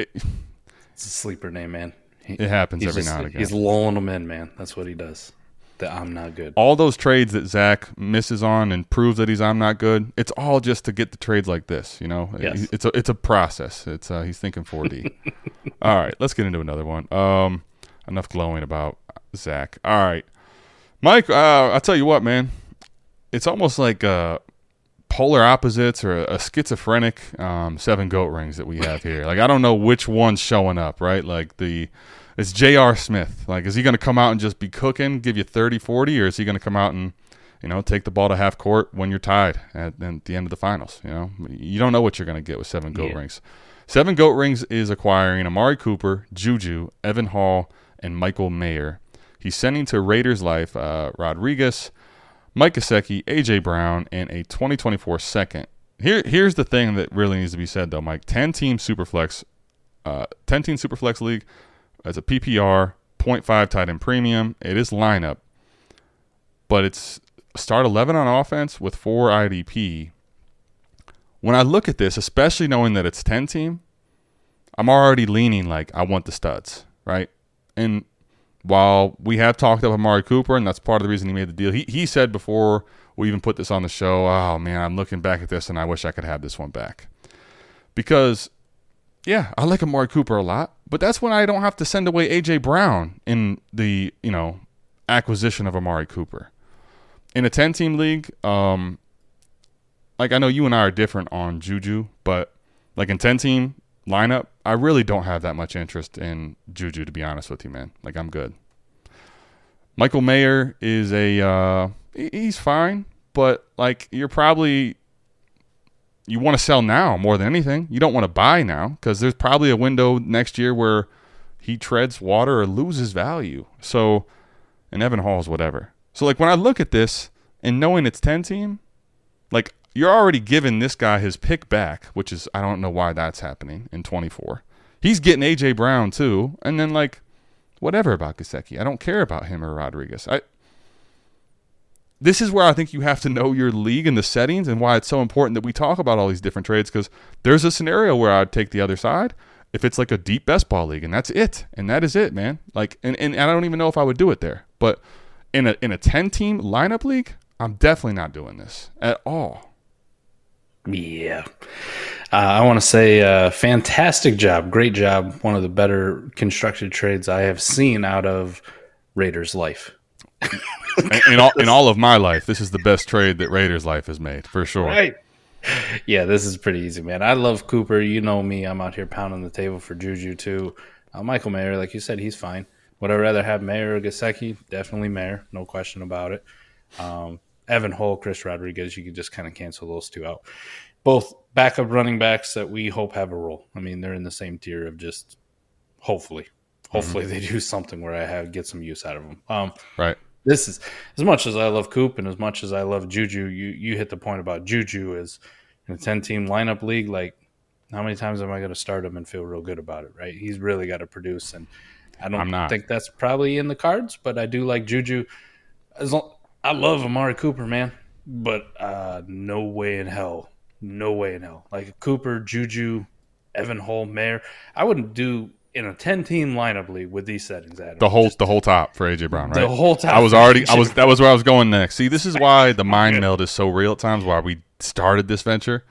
It's a sleeper name, man. He- it happens every just- now and again. He's lulling them in, man. That's what he does. The I'm not good. all those trades that Zach misses on and proves that he's I'm not good. It's all just to get the trades like this, you know. Yes. It's a it's a process. It's uh, he's thinking 4D. all right, let's get into another one. Um, enough glowing about Zach. All right, Mike. Uh, I'll tell you what, man. It's almost like uh, polar opposites or a schizophrenic um, seven goat rings that we have here. Like I don't know which one's showing up, right? Like the it's J.R. Smith. Like is he going to come out and just be cooking, give you 30, 40 or is he going to come out and you know, take the ball to half court when you're tied at, at the end of the finals. You know, you don't know what you're going to get with seven goat Yeah. rings. Seven goat rings is acquiring Amari Cooper, Juju, Evan Hull, and Michael Mayer. He's sending to Raiders Life uh, Rodriguez, Mike Gesicki, AJ Brown, and a 2024 second. Here, here's the thing that really needs to be said though, Mike. 10 team superflex, uh, 10 team superflex league as a PPR, 0.5 tight end premium. It is lineup, but it's start 11 on offense with four IDP. When I look at this, especially knowing that it's 10 team, I'm already leaning like I want the studs, right? And while we have talked about Amari Cooper, and that's part of the reason he made the deal, he, he said before we even put this on the show, oh man, I'm looking back at this and I wish I could have this one back. Because, yeah, I like Amari Cooper a lot, but that's when I don't have to send away A.J. Brown in the, you know, acquisition of Amari Cooper. In a 10 team league, um, like I know you and I are different on Juju, but like in 10 team lineup, I really don't have that much interest in Juju to be honest with you, man. Like I'm good. Michael Mayer is a uh he's fine, but like you're probably you want to sell now more than anything. You don't want to buy now cuz there's probably a window next year where he treads water or loses value. So and Evan Hull's whatever. So like when I look at this and knowing it's 10 team, like you're already giving this guy his pick back, which is I don't know why that's happening in 24. He's getting AJ Brown too, and then like whatever about Gesicki. I don't care about him or Rodriguez. I this is where I think you have to know your league and the settings and why it's so important that we talk about all these different trades because there's a scenario where I'd take the other side if it's like a deep best ball league and that's it and that is it man like and, and I don't even know if I would do it there but in a in a 10 team lineup league I'm definitely not doing this at all Yeah. Uh, I want to say uh, fantastic job. Great job. One of the better constructed trades I have seen out of Raiders' life. in, all in all of my life this is the best trade that Raiders life has made for sure Right. Yeah, this is pretty easy, man. I love Cooper. You know me. I'm out here pounding the table for Juju, too. Uh, Michael Mayer, like you said, he's fine. Would I rather have Mayer or Gesicki? Definitely Mayer. No question about it. Um, Evan Hull, Chris Rodriguez, you can just kind of cancel those two out. Both backup running backs that we hope have a role. I mean, they're in the same tier of just hopefully, hopefully they do something where I have get some use out of them. Um, right this is as much as I love Coop and as much as I love Juju. You you hit the point about Juju is in a ten team lineup league. Like, how many times am I going to start him and feel real good about it? Right? He's really got to produce, and I don't think that's probably in the cards. But I do like Juju. As long, I love Amari Cooper, man, but uh, no way in hell, no way in hell. Like Cooper, Juju, Evan Hull, Mayer. I wouldn't do in a ten team lineup league with these settings. Adam. the whole Just the whole top for AJ Brown right the whole top. I was already I was that was where I was going next. See, this is why the mind meld is so real at times. Why we started this venture,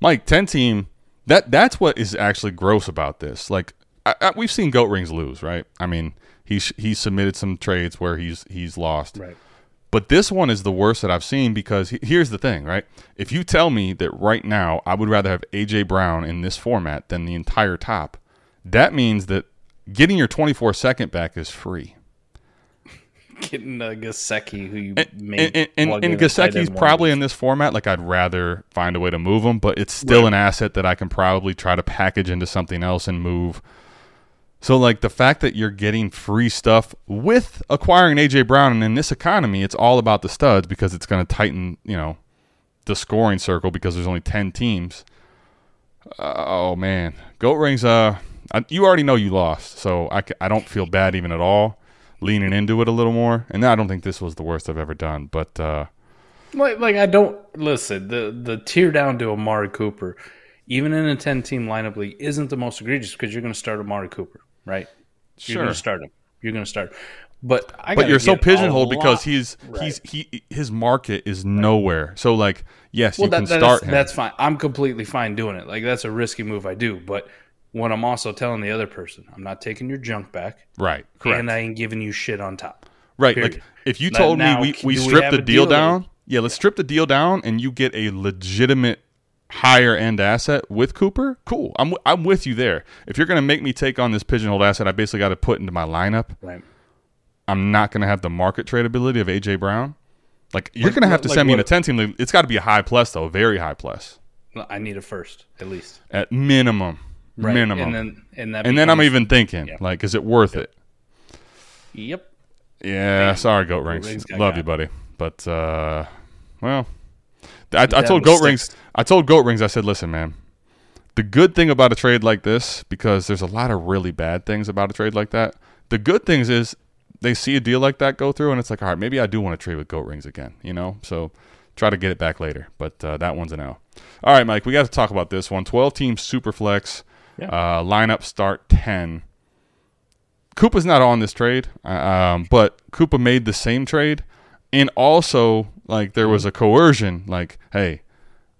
Mike. Ten team. That that's what is actually gross about this. Like I, I, we've seen Goat Rings lose, right? I mean, he's he's submitted some trades where he's he's lost. right. But this one is the worst that I've seen because here's the thing, right? If you tell me that right now I would rather have AJ Brown in this format than the entire top, that means that getting your 24 second back is free. getting uh, Gesicki, who you And, made and, and, and in a Gesicki's probably in this format. Like, I'd rather find a way to move him, but it's still Right. an asset that I can probably try to package into something else and move. So, like, the fact that you're getting free stuff with acquiring AJ Brown, and in this economy, it's all about the studs because it's going to tighten, you know, the scoring circle because there's only 10 teams. Oh, man. Goat Rings, uh, I, you already know you lost, so I, I don't feel bad even at all leaning into it a little more. And I don't think this was the worst I've ever done, but, uh, like, like I don't listen. The the tear down to Amari Cooper, even in a ten team lineup league, isn't the most egregious because you're going to start Amari Cooper, right? Sure. You're going to start him. You're going to start. But I but you're so pigeonholed because he's Right. he's he his market is nowhere. So like, yes, well, you that, can that's, start him. that's fine. I'm completely fine doing it. Like that's a risky move I do, but. When I'm also telling the other person, I'm not taking your junk back, right, correct, and I ain't giving you shit on top. right. period. Like if you told now, me we we do we strip the deal deal down, yeah, let's strip the deal down, and you get a legitimate higher end asset with Cooper. Cool, I'm I'm with you there. If you're gonna make me take on this pigeonholed asset, I basically got to put into my lineup. Right. I'm not gonna have the market tradability of AJ Brown. Like you're Like- gonna have to like send me in a ten team league. It's got to be a high plus though, very high plus I need it first, at least. at minimum. Right. Minimum. And then and that and then I'm even thinking, yeah. like, is it worth it? Yep. Yeah, sorry, Goat Rings. Rings Love you, buddy. But uh, well, I, I told Goat Rings. I told Goat Rings. I said, listen, man. The good thing about a trade like this, because there's a lot of really bad things about a trade like that. The good things is they see a deal like that go through, and it's like, all right, maybe I do want to trade with Goat Rings again. You know, so try to get it back later. But uh, that one's an L. All right, Mike, we got to talk about this one. Twelve team super flex. Yeah. Uh, lineup start ten. Koopa's not on this trade, uh, um, but Koopa made the same trade, and also like there was a coercion, like hey,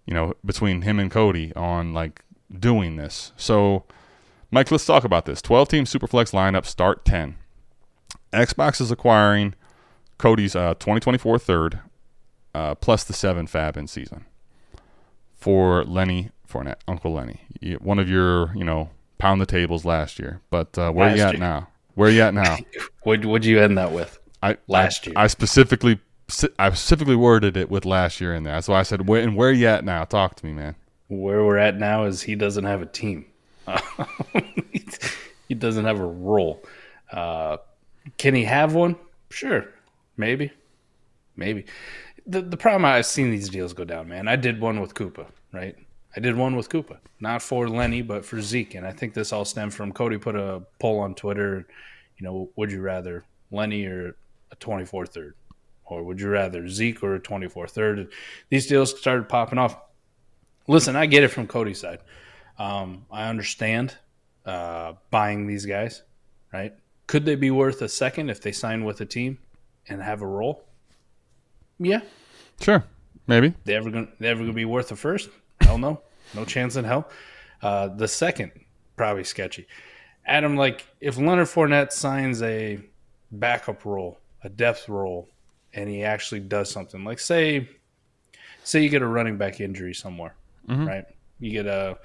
you know, between him and Cody on like doing this. So, Mike, let's talk about this. Twelve team superflex lineup start ten. Xbox is acquiring Cody's uh, 2024 third, uh, plus the seven fab in season for Lenny Fournette, Uncle Lenny, one of your you know pound the tables last year. But uh, where you at year. now? Where are you at now? What would you end that with? I Last I, year. I specifically I specifically worded it with last year in there. That's why I said where and where you at now? Talk to me, man. Where we're at now is he doesn't have a team. he doesn't have a role. Uh, can he have one? Sure, maybe, maybe. The the problem I've seen these deals go down, man. I did one with Koopa, right? I did one with Koopa, not for Lenny, but for Zeke, and I think this all stemmed from Cody put a poll on Twitter. You know, would you rather Lenny or a twenty four third? Or would you rather Zeke or a 24 third? And these deals started popping off. Listen, I get it from Cody's side. Um, I understand uh, buying these guys, right? Could they be worth a second if they sign with a team and have a role? Yeah. Sure, maybe. They ever gonna they ever gonna be worth a first? Hell no, no chance in hell. Uh, the second probably sketchy. Adam, like if Leonard Fournette signs a backup role, a depth role, and he actually does something, like say, say you get a running back injury somewhere, mm-hmm. right? You get a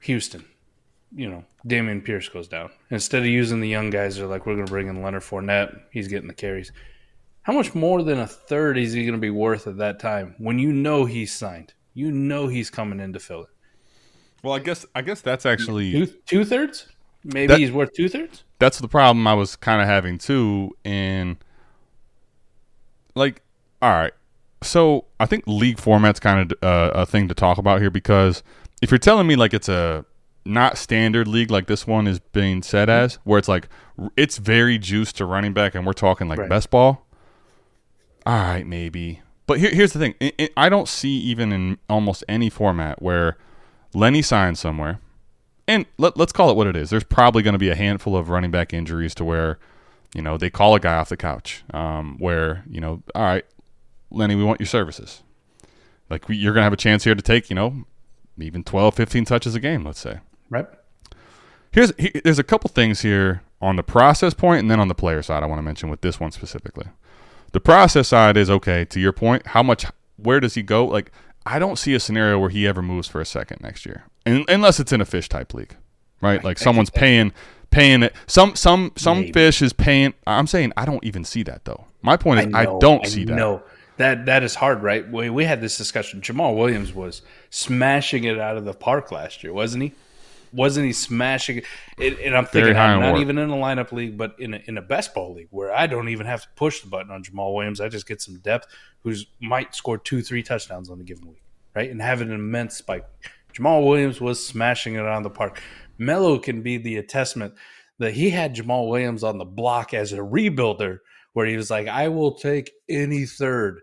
Houston, you know, Dameon Pierce goes down. Instead of using the young guys, they're like, we're going to bring in Leonard Fournette. He's getting the carries. How much more than a third is he going to be worth at that time when you know he's signed? You know he's coming in to fill it. Well, I guess I guess that's actually Two two thirds? Maybe That- he's worth two thirds. that's the problem I was kind of having too. In like, all right, so I think league format's kind of uh, a thing to talk about here because if you're telling me like it's a not standard league like this one is being said as, where it's like it's very juiced to running back, and we're talking like Right. best ball. All right, maybe. But here, here's the thing: I I I don't see even in almost any format where Lenny signs somewhere, and let, let's call it what it is. There's probably going to be a handful of running back injuries to where, you know, they call a guy off the couch. Um, where you know, all right, Lenny, we want your services. Like we, you're going to have a chance here to take, you know, even 12, 15 touches a game. Let's say. Right. Here's he, there's a couple things here on the process point and then on the player side I want to mention with this one specifically. The process side is okay to your point. How much? Where does he go? Like I don't see a scenario where he ever moves for a second next year, and, unless it's in a fish type league, right? Like someone's paying paying it. Some some some Maybe. fish is paying. I'm saying I don't even see that though. My point is I, know, don't see that. No, that that is hard, right? We we had this discussion. Jamal Williams was smashing it out of the park last year, wasn't he? Wasn't he smashing it? And, I'm thinking, I'm not work. even in a lineup league, but in a, in a best ball league where I don't even have to push the button on Jamal Williams. I just get some depth, who's might score two, three touchdowns on a given week, right? And have an immense spike. Jamal Williams was smashing it on the park. Mello can be the testament that he had Jamal Williams on the block as a rebuilder, where he was like, "I will take any third.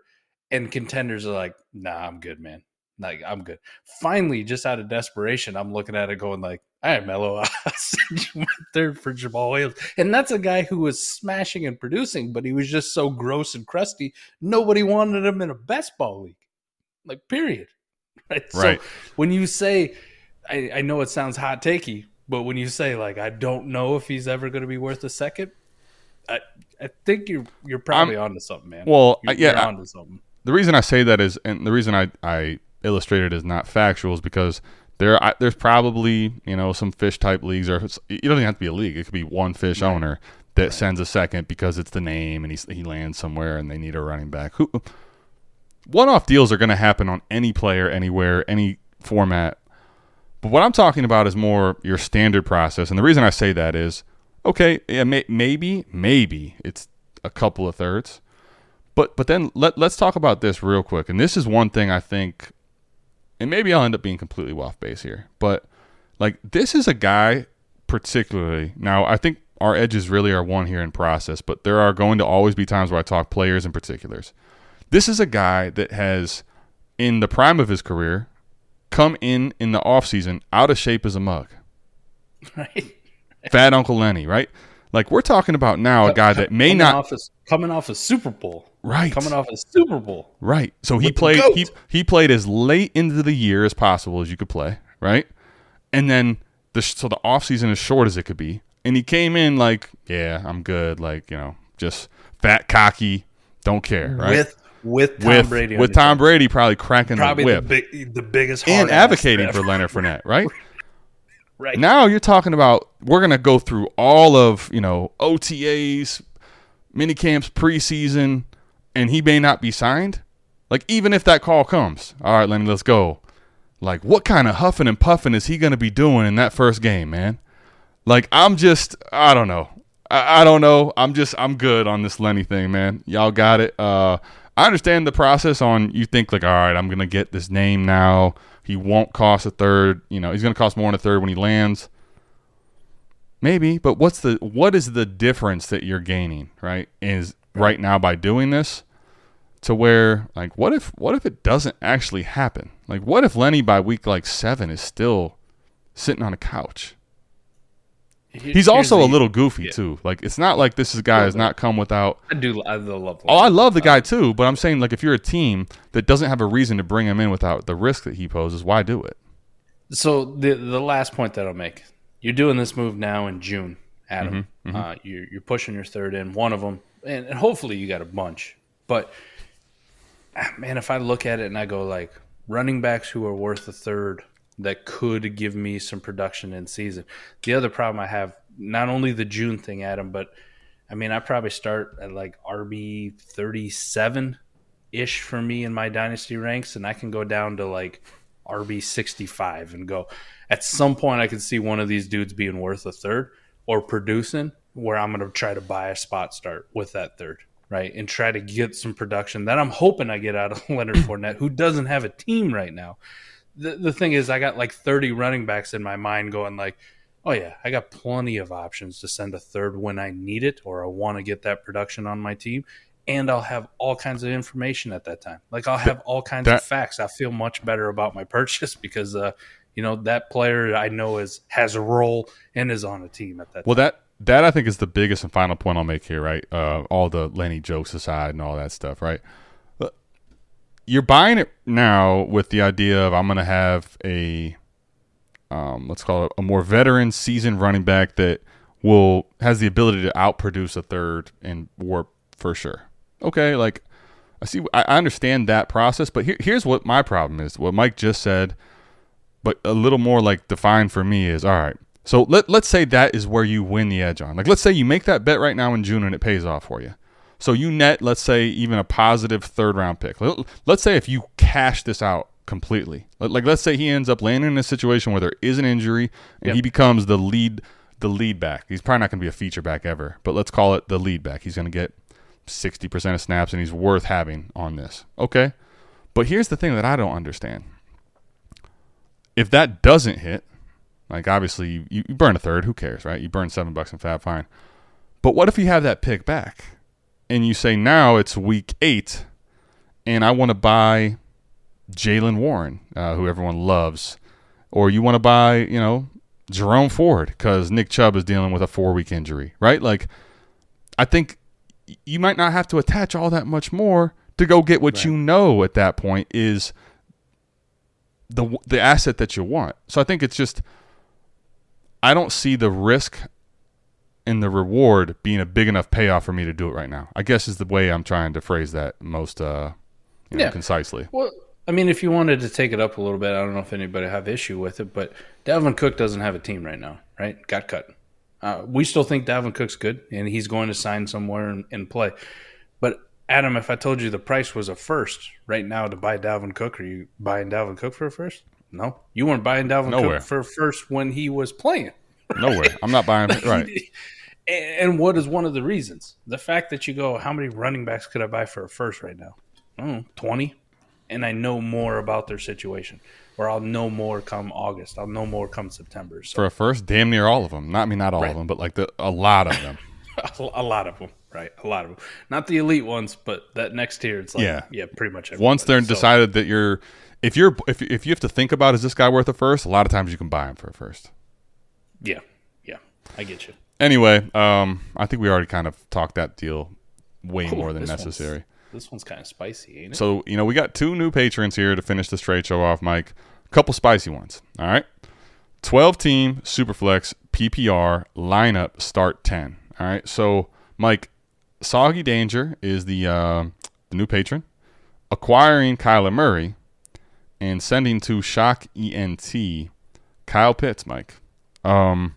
and contenders are like, "Nah, I'm good, man. Like, I'm good." Finally, just out of desperation, I'm looking at it, going like, "All right, Mello, I'll send you my third for Jamal Williams," and that's a guy who was smashing and producing, but he was just so gross and crusty. Nobody wanted him in a best ball league, like period. Right. Right. So when you say, I, I know it sounds hot takey, but when you say like, I don't know if he's ever going to be worth a second, I I think you're you're probably onto something, man. Well, you're, yeah, you're onto something. the reason I say that is, and the reason I, I illustrated is not factual is because there I, there's probably you know some fish type leagues or it doesn't even have to be a league. It could be one fish owner that sends a second because it's the name and he he lands somewhere and they need a running back. Who one off deals are going to happen on any player anywhere any format. But what I'm talking about is more your standard process, and the reason I say that is okay. Yeah, may, maybe maybe it's a couple of thirds. But but then let let's talk about this real quick. And this is one thing I think and maybe I'll end up being completely off base here. But like this is a guy particularly now I think our edges really are one here in process, but there are going to always be times where I talk players in particulars. This is a guy that has in the prime of his career come in in the off season out of shape as a mug. Right. Fat Uncle Lenny, right? Like we're talking about now a guy that may coming not off a, coming off a Super Bowl. right Coming off a Super Bowl. Right. So he played he he played as late into the year as possible as you could play, right? And then the so the off season as short as it could be. And he came in like, yeah, I'm good, like, you know, just fat cocky, don't care, right? With with Tom with, Brady. with Tom side. Brady probably cracking Probably the the whip big the biggest and advocating for Leonard Fournette, right? Right. Now you're talking about we're gonna go through all of you know OTAs, mini camps, preseason, and he may not be signed. Like even if that call comes, all right, Lenny, let's go. Like what kind of huffing and puffing is he gonna be doing in that first game, man? Like I'm just I don't know. I, I don't know. I'm just I'm good on this Lenny thing, man. Y'all got it. Uh I understand the process on you think like, all right, I'm gonna get this name now. He won't cost a third, you know, he's gonna cost more than a third when he lands. Maybe, but what's the what is the difference that you're gaining, right? Is right now by doing this? to where like what if what if it doesn't actually happen? Like what if Lenny by week like seven is still sitting on a couch? He's also a little goofy yeah. too. Like it's not like this is guy has not come without. I do. I love. Oh, I love the guy too, but I'm saying like if you're a team that doesn't have a reason to bring him in without the risk that he poses, why do it? So the the last point that I'll make, you're doing this move now in June, Adam. Uh, you're you're pushing your third in, one of them, and, and hopefully you got a bunch. But ah, man, if I look at it and I go like running backs who are worth a third that could give me some production in season. The other problem I have, not only the June thing, Adam, but I mean I probably start at like RB thirty seven ish for me in my dynasty ranks, and I can go down to like RB sixty five and go. At some point, I can see one of these dudes being worth a third or producing, where I'm going to try to buy a spot start with that third, right, and try to get some production that I'm hoping I get out of Leonard Fournette, who doesn't have a team right now. The the thing is, I got like 30 running backs in my mind going like. Oh yeah, I got plenty of options to send a third when I need it or I want to get that production on my team and I'll have all kinds of information at that time. Like I'll have all kinds that- of facts. I feel much better about my purchase because uh you know that player I know is has a role and is on a team at that Well, time. that that I think is the biggest and final point I'll make here, right? Uh, all the Lenny jokes aside and all that stuff, right? You're buying it now with the idea of I'm going to have a, um, let's call it a more veteran, seasoned running back that will has the ability to outproduce a third and warp for sure. Okay, like I see, I I understand that process, but here, here's what my problem is. What Mike just said but a little more like defined for me is all right. So let let's say that is where you win the edge on. Like let's say you make that bet right now in June and it pays off for you. So you net let's say even a positive third round pick. Let- Let's say if you cash this out completely. Like like, let's say he ends up landing in a situation where there is an injury and Yep. he becomes the lead the lead back. He's probably not going to be a feature back ever, but let's call it the lead back. He's going to get 60% of snaps and he's worth having on this. Okay? But here's the thing that I don't understand if that doesn't hit, like obviously you, you burn a third, who cares, right? You burn seven bucks in fab, fine. But what if you have that pick back and you say now it's week eight and I want to buy Jaylen Warren, uh, who everyone loves, or you want to buy, you know, Jerome Ford because Nick Chubb is dealing with a four week injury, right? Like, I think you might not have to attach all that much more to go get what you know at that point is the the asset that you want. So I think it's just I don't see the risk and the reward being a big enough payoff for me to do it right now. I guess is the way I'm trying to phrase that most uh you know, Yeah. concisely. Well, I mean, if you wanted to take it up a little bit, I don't know if anybody have issue with it, but Dalvin Cook doesn't have a team right now, right? Got cut. Uh, we still think Dalvin Cook's good, and he's going to sign somewhere and, and play. But Adam, if I told you the price was a first right now to buy Dalvin Cook, are you buying Dalvin Cook for a first? No, you weren't buying Dalvin Nowhere. Cook for a first when he was playing. Nowhere. I'm not buying right. And what is one of the reasons? The fact that you go, how many running backs could I buy for a first right now? I don't know, 20. And I know more about their situation, or I'll know more come August. I'll know more come September. So For a first, damn near all of them. Not I mean not all Right. of them, but like the a lot of them. a lot of them, right? A lot of them. Not the elite ones, but that next tier, it's like, Yeah. yeah, pretty much. Once they're. So, decided that you're if you're if if you have to think about is this guy worth a first, a lot of times you can buy him for a first. Yeah, yeah, I get you. Anyway, um, I think we already kind of talked that deal way Ooh, more than this one's- necessary. This one's kind of spicy, ain't it? So, you know, we got two new patrons here to finish this trade show off, Mike. A couple spicy ones. All right. 12 team Superflex PPR lineup start 10. All right. So, Mike, Soggy Danger is the, uh, the new patron. Acquiring Kyler Murray and sending to Shock ENT Kyle Pitts, Mike. Um,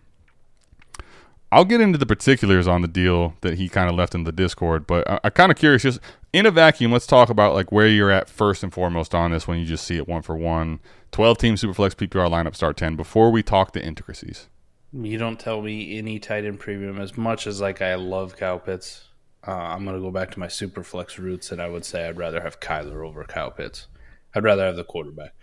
I'll get into the particulars on the deal that he kind of left in the Discord, but I, I'm kind of curious. Just in a vacuum, let's talk about like where you're at first and foremost on this when you just see it one for one. 12 team Superflex PPR lineup start 10 before we talk the intricacies. You don't tell me any tight end premium as much as like I love Pitts. Uh, I'm gonna go back to my super flex roots, and I would say I'd rather have Kyler over Pitts. I'd rather have the quarterback.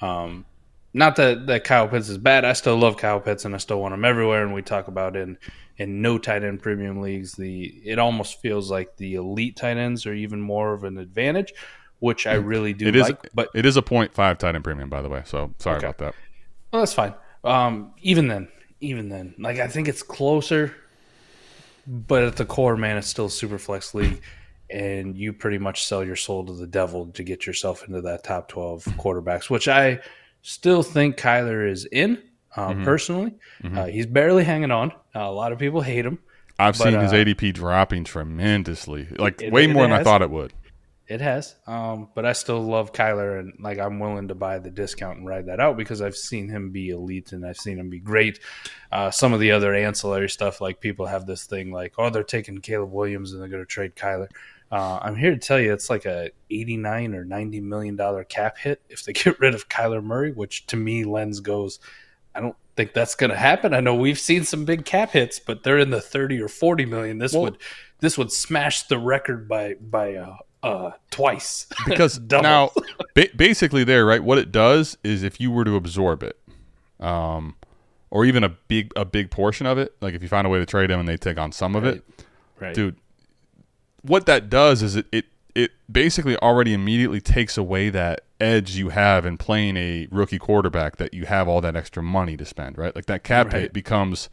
Um, not that that Kyle Pitts is bad. I still love Kyle Pitts, and I still want him everywhere. And we talk about in in no tight end premium leagues, the it almost feels like the elite tight ends are even more of an advantage, which I really do It is, like. But it is a 0.5 tight end premium, by the way. So sorry Okay. about that. well, that's fine. Um, even then, even then, like I think it's closer, but at the core, man, it's still a super flex league, and you pretty much sell your soul to the devil to get yourself into that top twelve quarterbacks, which I still think Kyler is in. Uh, Mm-hmm. Personally, uh, he's barely hanging on. Uh, a lot of people hate him. I've But, seen his uh, ADP dropping tremendously, like It- way it more than I thought it would. It has, um, but I still love Kyler, and like I'm willing to buy the discount and ride that out because I've seen him be elite and I've seen him be great. Uh, some of the other ancillary stuff, like people have this thing like, oh, they're taking Caleb Williams and they're going to trade Kyler. Uh, I'm here to tell you, it's like a 89 or 90 million dollar cap hit if they get rid of Kyler Murray, which to me, lens goes, I don't think that's going to happen. I know we've seen some big cap hits, but they're in the 30 or 40 million. This Well- would this would smash the record by by uh, uh, twice because now ba- basically there right what it does is if you were to absorb it um or even a big a big portion of it like if you find a way to trade them and they take on some of it right. dude what that does is it, it it basically already immediately takes away that edge you have in playing a rookie quarterback that you have all that extra money to spend right like that cap Right. hit becomes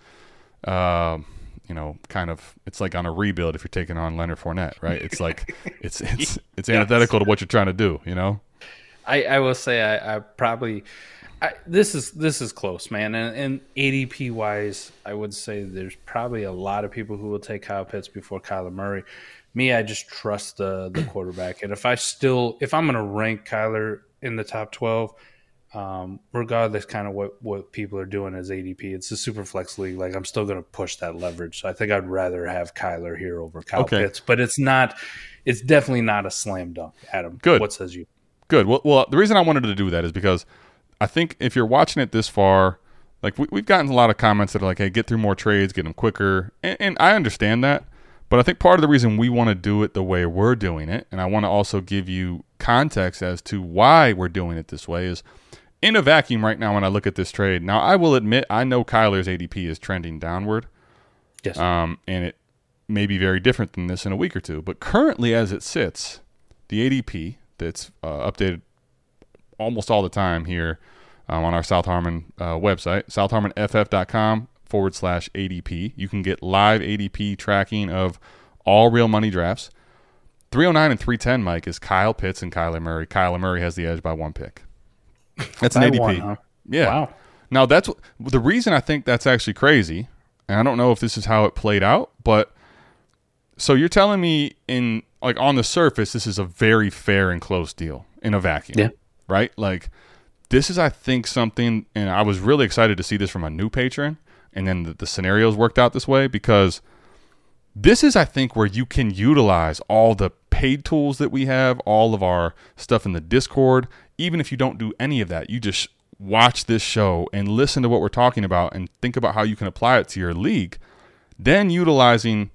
um you know kind of it's like on a rebuild if you're taking on Leonard Fournette right it's like it's it's it's antithetical to what you're trying to do you know I, I will say I, I probably I, this is this is close, man. And, and ADP wise, I would say there's probably a lot of people who will take Kyle Pitts before Kyler Murray. Me, I just trust the the quarterback. And if I still if I'm going to rank Kyler in the top twelve, um, regardless kind of what what people are doing as ADP, it's a super flex league. Like I'm still going to push that leverage. So I think I'd rather have Kyler here over Kyle Okay. Pitts. But it's not. It's definitely not a slam dunk, Adam. Good. What says you? Good. Well, well, the reason I wanted to do that is because I think if you're watching it this far, like we, we've gotten a lot of comments that are like, "Hey, get through more trades, get them quicker," and, and I understand that. But I think part of the reason we want to do it the way we're doing it, and I want to also give you context as to why we're doing it this way, is in a vacuum right now. When I look at this trade, now I will admit I know Kyler's ADP is trending downward, Yes. um, and it may be very different than this in a week or two. But currently, as it sits, the ADP that's uh, updated almost all the time here um, on our South Harmon uh, website, southharmonff.com forward slash ADP. You can get live ADP tracking of all real money drafts. 309 and 310, Mike, is Kyle Pitts and Kyler Murray. Kyler Murray has the edge by one pick. That's an ADP. one, huh? Yeah. Wow. Now that's the reason I think that's actually crazy, and I don't know if this is how it played out, but so you're telling me in like on the surface this is a very fair and close deal in a vacuum, Yeah. right? Like this is I think something, and I was really excited to see this from a new patron, and then the, the scenarios worked out this way because this is I think where you can utilize all the paid tools that we have, all of our stuff in the Discord, even if you don't do any of that, you just watch this show and listen to what we're talking about and think about how you can apply it to your league, then utilizing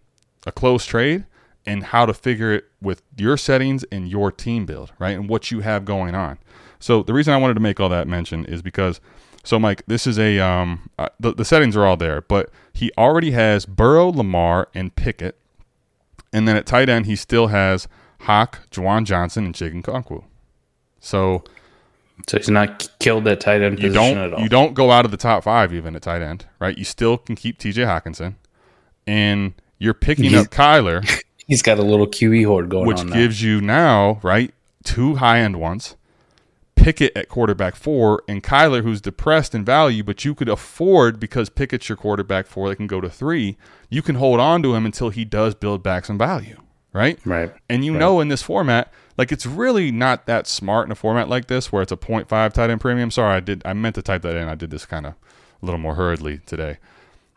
a close trade and how to figure it with your settings and your team build, right? And what you have going on. So the reason I wanted to make all that mention is because so Mike, this is a um uh, the, the settings are all there, but he already has Burrow, Lamar, and Pickett. And then at tight end, he still has Hawk, Juwan Johnson, and Chig Okonkwo. So So he's not killed that tight end you position don't at all. you don't go out of the top five even at tight end, right? You still can keep T.J. Hockenson, and you're picking He's- up Kyler, He's got a little QE horde going which on. now. gives you now right two high end ones. Pickett at quarterback four, and Kyler, who's depressed in value, but you could afford because Pickett's your quarterback four, they can go to three. You can hold on to him until he does build back some value, right? right. And you know, in this format, like it's really not that smart in a format like this where it's a 0.5 tight end premium. Sorry, I did I meant to type that in. I did this kind of a little more hurriedly today.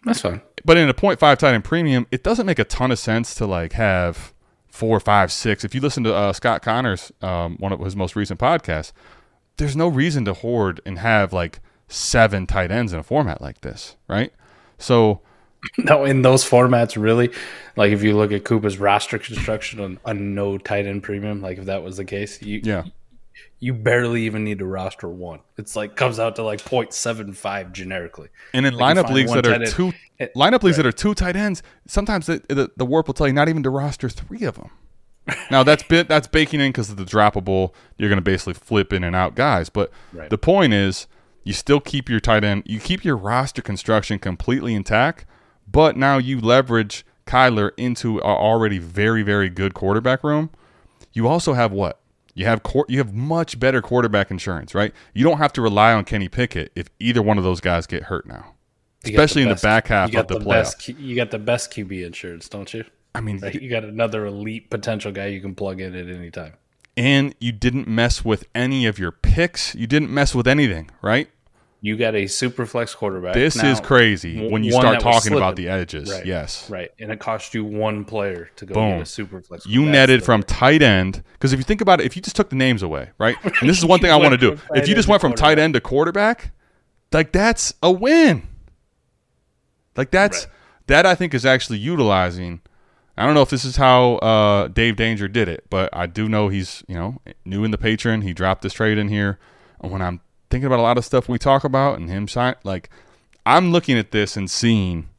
That's fine. But in a 0.5 tight end premium, it doesn't make a ton of sense to like have four, five, six. If you listen to uh, Scott Connors, um, one of his most recent podcasts, there's no reason to hoard and have like seven tight ends in a format like this, right? So No, in those formats, really, like if you look at Koopa's roster construction on a no tight end premium, like if that was the case, you yeah, you barely even need to roster one. It's like comes out to like 0.75 generically. And in Like, lineup leagues that are two It- lineup leagues that are two tight ends, sometimes the, the the warp will tell you not even to roster three of them. Now that's bit that's baking in because of the droppable. You're going to basically flip in and out guys, but Right. the point is you still keep your tight end. You keep your roster construction completely intact, but now you leverage Kyler into a already very very good quarterback room. You also have what? You have quar you have much better quarterback insurance, right? You don't have to rely on Kenny Pickett if either one of those guys get hurt now. You got Especially in the back half you got of the best. playoffs. Q- You got the best QB insurance, don't you? I mean, you got another elite potential guy you can plug in at any time. and you didn't mess with any of your picks. You didn't mess with anything, right? You got a super flex quarterback. This Now, is crazy when you start talking about the edges. Right. Yes. Right, and it cost you one player to go Boom. get a super flex. You netted from tight end because if you think about it, if you just took the names away, right? And this is one thing I want to do. If you just went from tight end to quarterback, like that's a win. Like that's Right. that I think is actually utilizing. I don't know if this is how uh, Dave Danger did it, but I do know he's you know new in the patron. He dropped this trade in here. And when I'm thinking about a lot of stuff we talk about and him sign, like I'm looking at this and seeing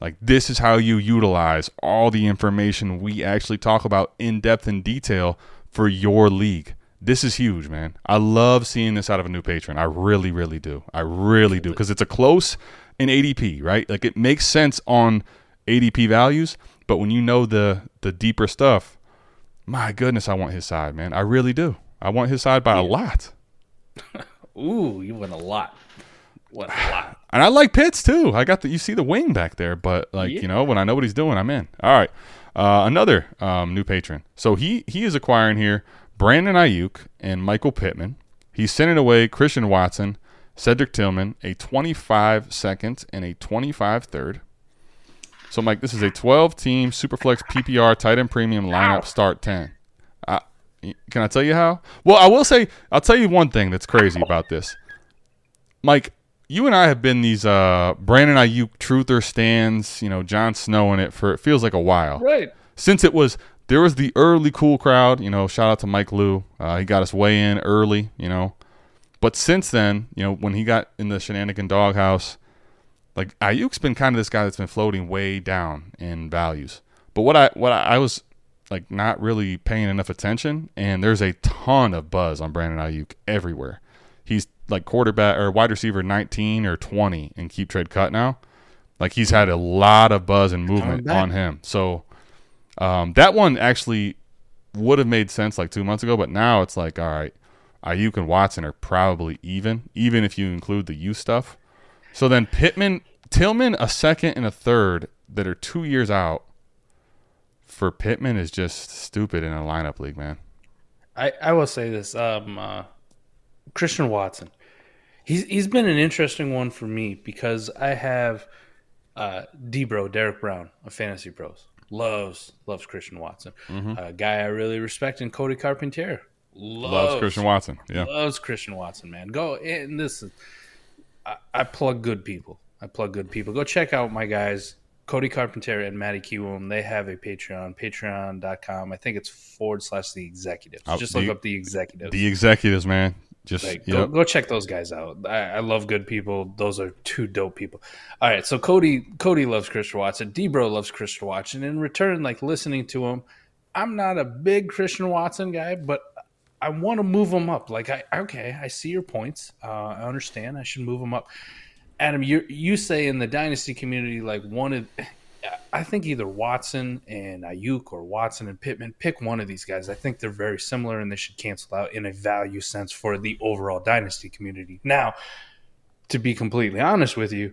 like this is how you utilize all the information we actually talk about in depth and detail for your league. This is huge, man. I love seeing this out of a new patron. I really, really do. I really do because it's a close in ADP, right? Like it makes sense on ADP values, but when you know the the deeper stuff, my goodness, I want his side, man. I really do. I want his side by a lot. Ooh, you went a lot. Went a lot. And I like Pitts too. I got the you see the wing back there, but like Yeah. you know when I know what he's doing, I'm in. All right, uh, another um, new patron. So he he is acquiring here Brandon Aiyuk and Michael Pittman. He's sending away Christian Watson, Cedric Tillman, a 25 second and a 25 third. So Mike, this is a 12 team Superflex PPR tight end premium lineup start 10. Uh, can I tell you how? Well, I will say I'll tell you one thing that's crazy about this. Mike, you and I have been these uh, Brandon Aiyuk truther stands, you know, John Snow in it for it feels like a while. Right. Since it was there was the early cool crowd, you know, shout out to Mike Lou. Uh, he got us way in early, you know. But since then, you know, when he got in the Shanahan doghouse, like Aiyuk's been kind of this guy that's been floating way down in values. But what I what I, I was like not really paying enough attention, and there's a ton of buzz on Brandon Aiyuk everywhere. He's like quarterback or wide receiver 19 or 20 in keep trade cut now. Like he's had a lot of buzz and movement on him. So um, that one actually would have made sense like two months ago, but now it's like, all right, Aiyuk and Watson are probably even, even if you include the youth stuff. So then Pittman, Tillman, a second and a third that are two years out for Pittman is just stupid in a lineup league, man. I, I will say this. Um, uh, Christian Watson. He's he's been an interesting one for me because I have uh, Debro Derek Brown of Fantasy Pros loves loves Christian Watson, a guy I really respect, and Cody Carpentier loves, Loves Christian Watson. Yeah. loves Christian Watson. Man, go and this is I, I plug good people. I plug good people. Go check out my guys. Cody Carpentier and Matty Kiwoom, they have a Patreon, patreon.com. I think it's forward slash the executives. Oh, Just the- look up the executives. The executives, man. Just Like, go, go check those guys out. I, I love good people. Those are two dope people. All right, so Cody Cody loves Christian Watson. Debro loves Christian Watson. In return, like listening to him, I'm not a big Christian Watson guy, but I want to move them up. Like I okay, I see your points. Uh, I understand. I should move them up. Adam, you you say in the dynasty community, like one of, I think either Watson and Aiyuk or Watson and Pittman, pick one of these guys. I think they're very similar and they should cancel out in a value sense for the overall dynasty community. Now, to be completely honest with you,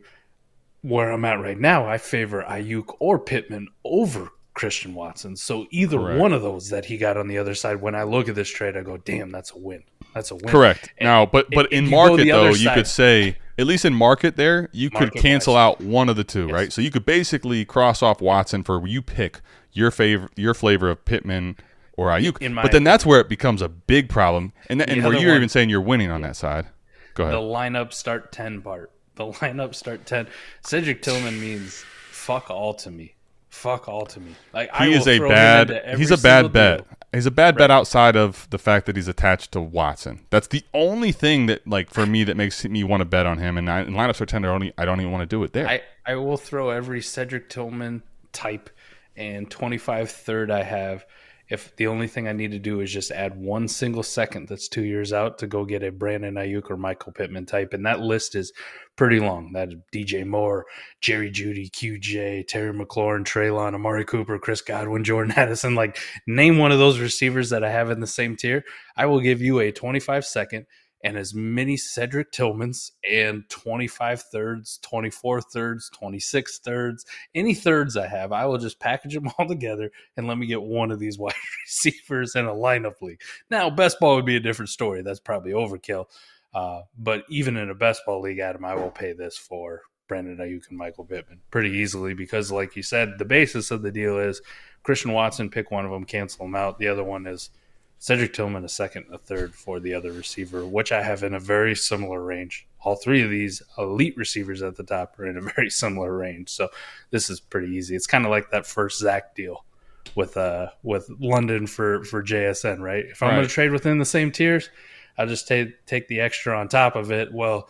where I'm at right now, I favor Aiyuk or Pittman over Christian Watson. So either Correct. one of those that he got on the other side, when I look at this trade, I go, damn, that's a win. That's a win. Correct. And now, but but in market though, other you could say at least in market there, you could Market-wise. cancel out one of the two, Yes. right? So you could basically cross off Watson for you pick your favor your flavor of Pittman or Aiyuk. But then that's where it becomes a big problem, and and where you're one- even saying you're winning on that side. Go ahead. the lineup start 10 part. The lineup start 10. Cedric Tillman means fuck all to me. Fuck all to me. Like he will is a bad. He's a bad bet. deal. He's a bad bet outside of the fact that he's attached to Watson. That's the only thing that, like, for me, that makes me want to bet on him. And I, in lineups are tender. Only I don't even want to do it there. I, I will throw every Cedric Tillman type and 25 third I have. If the only thing I need to do is just add one single second that's two years out to go get a Brandon Aiyuk or Michael Pittman type. And that list is pretty long. That DJ Moore, Jerry Jeudy, QJ, Terry McLaurin, Treylon, Amari Cooper, Chris Godwin, Jordan Addison. Like, name one of those receivers that I have in the same tier. I will give you a 25 second and as many Cedric Tillmans and 25 thirds, 24 thirds, 26 thirds, any thirds I have, I will just package them all together and let me get one of these wide receivers in a lineup league. Now, best ball would be a different story. That's probably overkill. Uh, but even in a best ball league, Adam, I will pay this for Brandon Aiyuk and Michael Pittman pretty easily because, like you said, the basis of the deal is Christian Watson, pick one of them, cancel them out. The other one is Cedric Tillman, a second, a third for the other receiver, which I have in a very similar range. All three of these elite receivers at the top are in a very similar range. So this is pretty easy. It's kind of like that first Zach deal with uh with London for for JSN, right? If I'm going to trade within the same tiers, I'll just take take the extra on top of it. Well,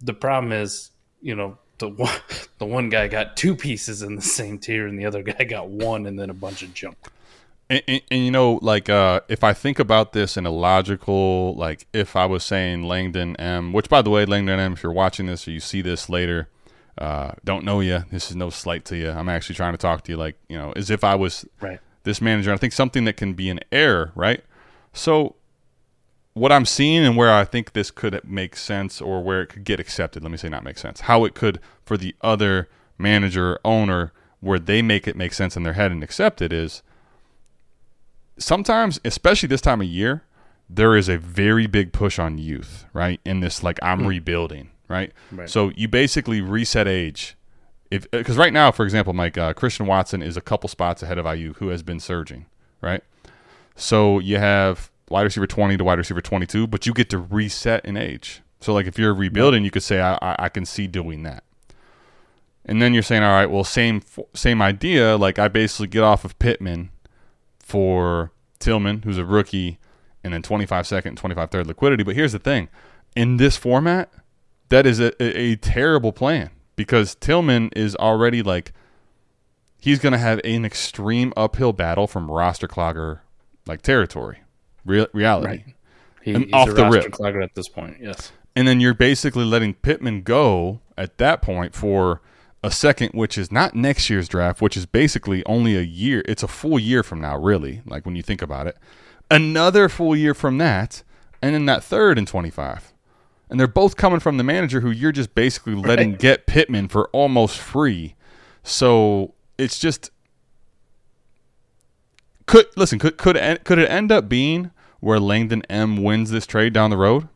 the problem is, you know, the one the one guy got two pieces in the same tier, and the other guy got one, and then a bunch of junk. And, and, and, you know, like uh, if I think about this in a logical, like if I was saying Langdon M, which by the way, Langdon M, if you're watching this or you see this later, uh, don't know you. This is no slight to you. I'm actually trying to talk to you like you know, as if I was Right. this manager. I think something that can be an error, right? So, what I'm seeing and where I think this could make sense or where it could get accepted. Let me say not make sense. How it could for the other manager owner where they make it make sense in their head and accept it is sometimes, especially this time of year, there is a very big push on youth, right? In this, like, I'm rebuilding, right? Right. So you basically reset age. If Because right now, for example, Mike, uh, Christian Watson is a couple spots ahead of Aiyuk, who has been surging, right? So you have wide receiver 20 to wide receiver 22, but you get to reset in age. So, like, if you're rebuilding, you could say, I, I, I can see doing that. And then you're saying, all right, well, same same idea. Like, I basically get off of Pittman for Tillman, who's a rookie, and then 25 second, 25 third liquidity. But here's the thing in this format, that is a, a, a terrible plan because Tillman is already like, he's going to have an extreme uphill battle from roster clogger like territory, real, reality. Right. He, And he's off a the roster rip. clogger at this point. Yes. And then you're basically letting Pittman go at that point for a second, which is not next year's draft, which is basically only a year. It's a full year from now, really, like when you think about it. Another full year from that, and then that third in 25. And they're both coming from the manager who you're just basically letting Right. get Pittman for almost free. So it's just could listen could could it- could it end up being where Langdon M wins this trade down the road?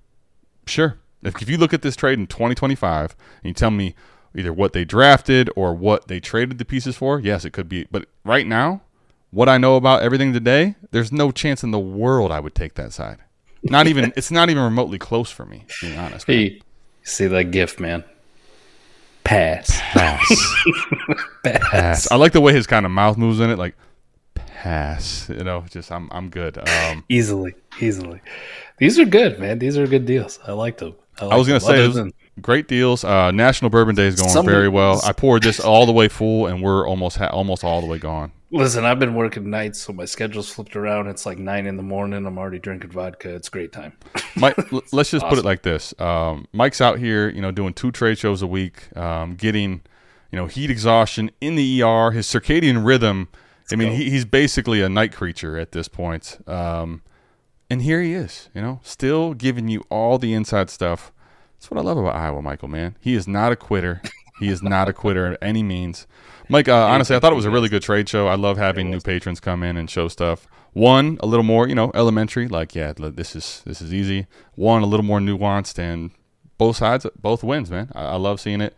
Sure. If, if you look at this trade in 2025 and you tell me either what they drafted or what they traded the pieces for, yes, it could be. But right now, what I know about everything today, there's no chance in the world I would take that side. Not even it's not even remotely close for me, being honest. man. Hey, see that gift, man. Pass. Pass. Pass. pass. I like the way his kind of mouth moves in it, like pass. You know, just I'm I'm good. Um, Easily. Easily. These are good, man. These are good deals. I like them. I was gonna them. say Other it was than- great deals. Uh, National Bourbon Day is going Somebody- very well. I poured this all the way full, and we're almost ha- almost all the way gone. Listen, I've been working nights, so my schedule's flipped around. It's like nine in the morning. I'm already drinking vodka. It's a great time. Mike, let's just put it like this: um, Mike's out here, you know, doing two trade shows a week, um, getting, you know, heat exhaustion in the ER. His circadian rhythm. I mean, he, he's basically a night creature at this point. Um, and here he is, you know, still giving you all the inside stuff. That's what I love about Iowa, Michael. Man, he is not a quitter. He is not a quitter at any means. Mike, uh, honestly, I thought it was a really good trade show. I love having new patrons come in and show stuff. One, a little more, you know, elementary, like yeah, this is this is easy. One, a little more nuanced, and both sides, both wins, man. I, I love seeing it.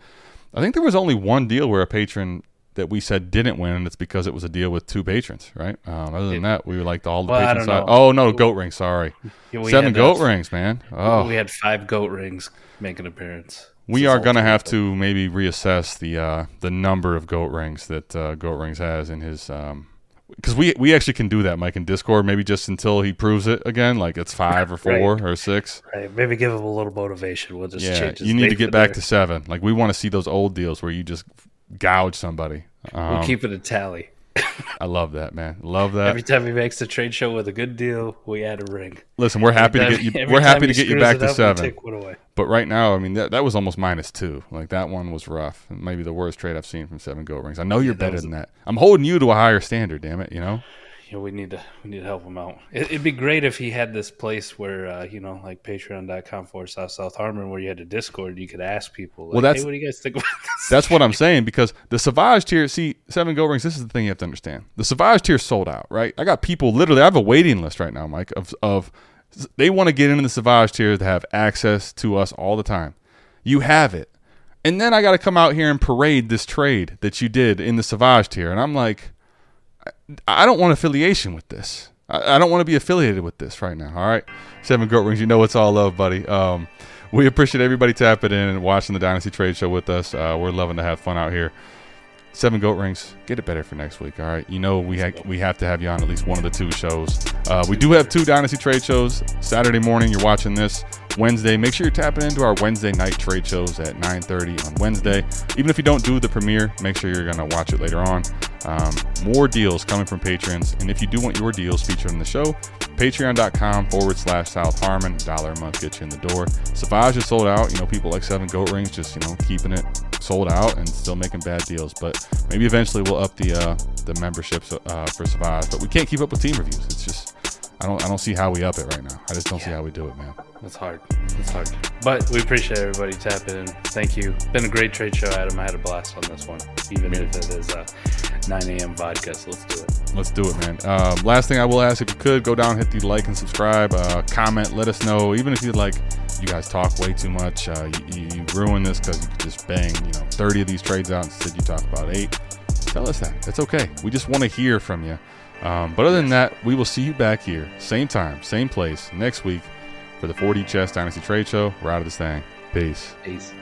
I think there was only one deal where a patron that we said didn't win, and it's because it was a deal with two patrons, right? Um, other than that, we liked all the Well, I patrons. side. know. Oh no, goat ring. Sorry, Yeah, seven goat uh, rings, man. Oh, We had five goat rings make an appearance. we are gonna have terrific. to maybe reassess the uh, the number of goat rings that uh, goat rings has in his. Um, because we we actually can do that, Mike, in Discord. Maybe just until he proves it again, like it's five or four Right. or six. Right, maybe give him a little motivation. We'll just yeah. You need to get back there. to seven. Like we want to see those old deals where you just gouge somebody. Um, We'll keep it a tally. I love that, man. Love that. Every time he makes the trade show with a good deal, we add a ring. Listen, we're happy to get you. We're happy to get you back to up, seven. Take one away. But right now, I mean, that, that was almost minus two. Like that one was rough. Maybe the worst trade I've seen from seven goat rings. I know you're that better was- than that. I'm holding you to a higher standard. Damn it, you know. You know, we need to we need to help him out. It, it'd be great if he had this place where uh, you know, like patreon.com forward slash South Harmon where you had a Discord, you could ask people like, Well, that's- hey, what do you guys think about this? That's what I'm saying because the Savage tier, see, seven goat rings. This is the thing you have to understand. The Savage tier sold out, right? I got people literally. I have a waiting list right now, Mike. Of of they want to get into the Savage tier to have access to us all the time. You have it, and then I got to come out here and parade this trade that you did in the Savage tier, and I'm like, I don't want affiliation with this. I, I don't want to be affiliated with this right now. All right, seven goat rings. You know it's all love, buddy. Um, we appreciate everybody tapping in and watching the Dynasty Trade Show with us. Uh, we're loving to have fun out here. Seven goat rings. Get it better for next week. All right. You know we ha- we have to have you on at least one of the two shows. Uh, we do have two Dynasty Trade shows. Saturday morning, you're watching this. Wednesday, make sure you're tapping into our Wednesday night trade shows at 9:30 on Wednesday. Even if you don't do the premiere, make sure you're gonna watch it later on. Um, more deals coming from patrons, and if you do want your deals featured on the show, patreon.com forward slash South Harmon. Dollar a month gets you in the door. Savage is sold out. You know, people like Seven Goat Rings just you know keeping it sold out and still making bad deals. But maybe eventually we'll up the uh, the memberships uh, for Savage. But we can't keep up with team reviews. It's just I don't I don't see how we up it right now. I just don't see how we do it, man. That's hard. That's hard. But we appreciate everybody tapping in. Thank you. Been a great trade show, Adam. I had a blast on this one, even if it is uh, 9 a.m. vodka. So let's do it. Let's do it, man. Um, last thing I will ask, if you could go down, hit the like and subscribe, uh, comment, let us know. Even if you like, you guys talk way too much. Uh, you, you, ruin this because you just bang, you know, 30 of these trades out instead you talk about eight. Tell us that. It's okay. We just want to hear from you. Um, but other than that, we will see you back here, same time, same place next week for the 4D Chess Dynasty Trade Show. We're out of this thing. Peace. Peace.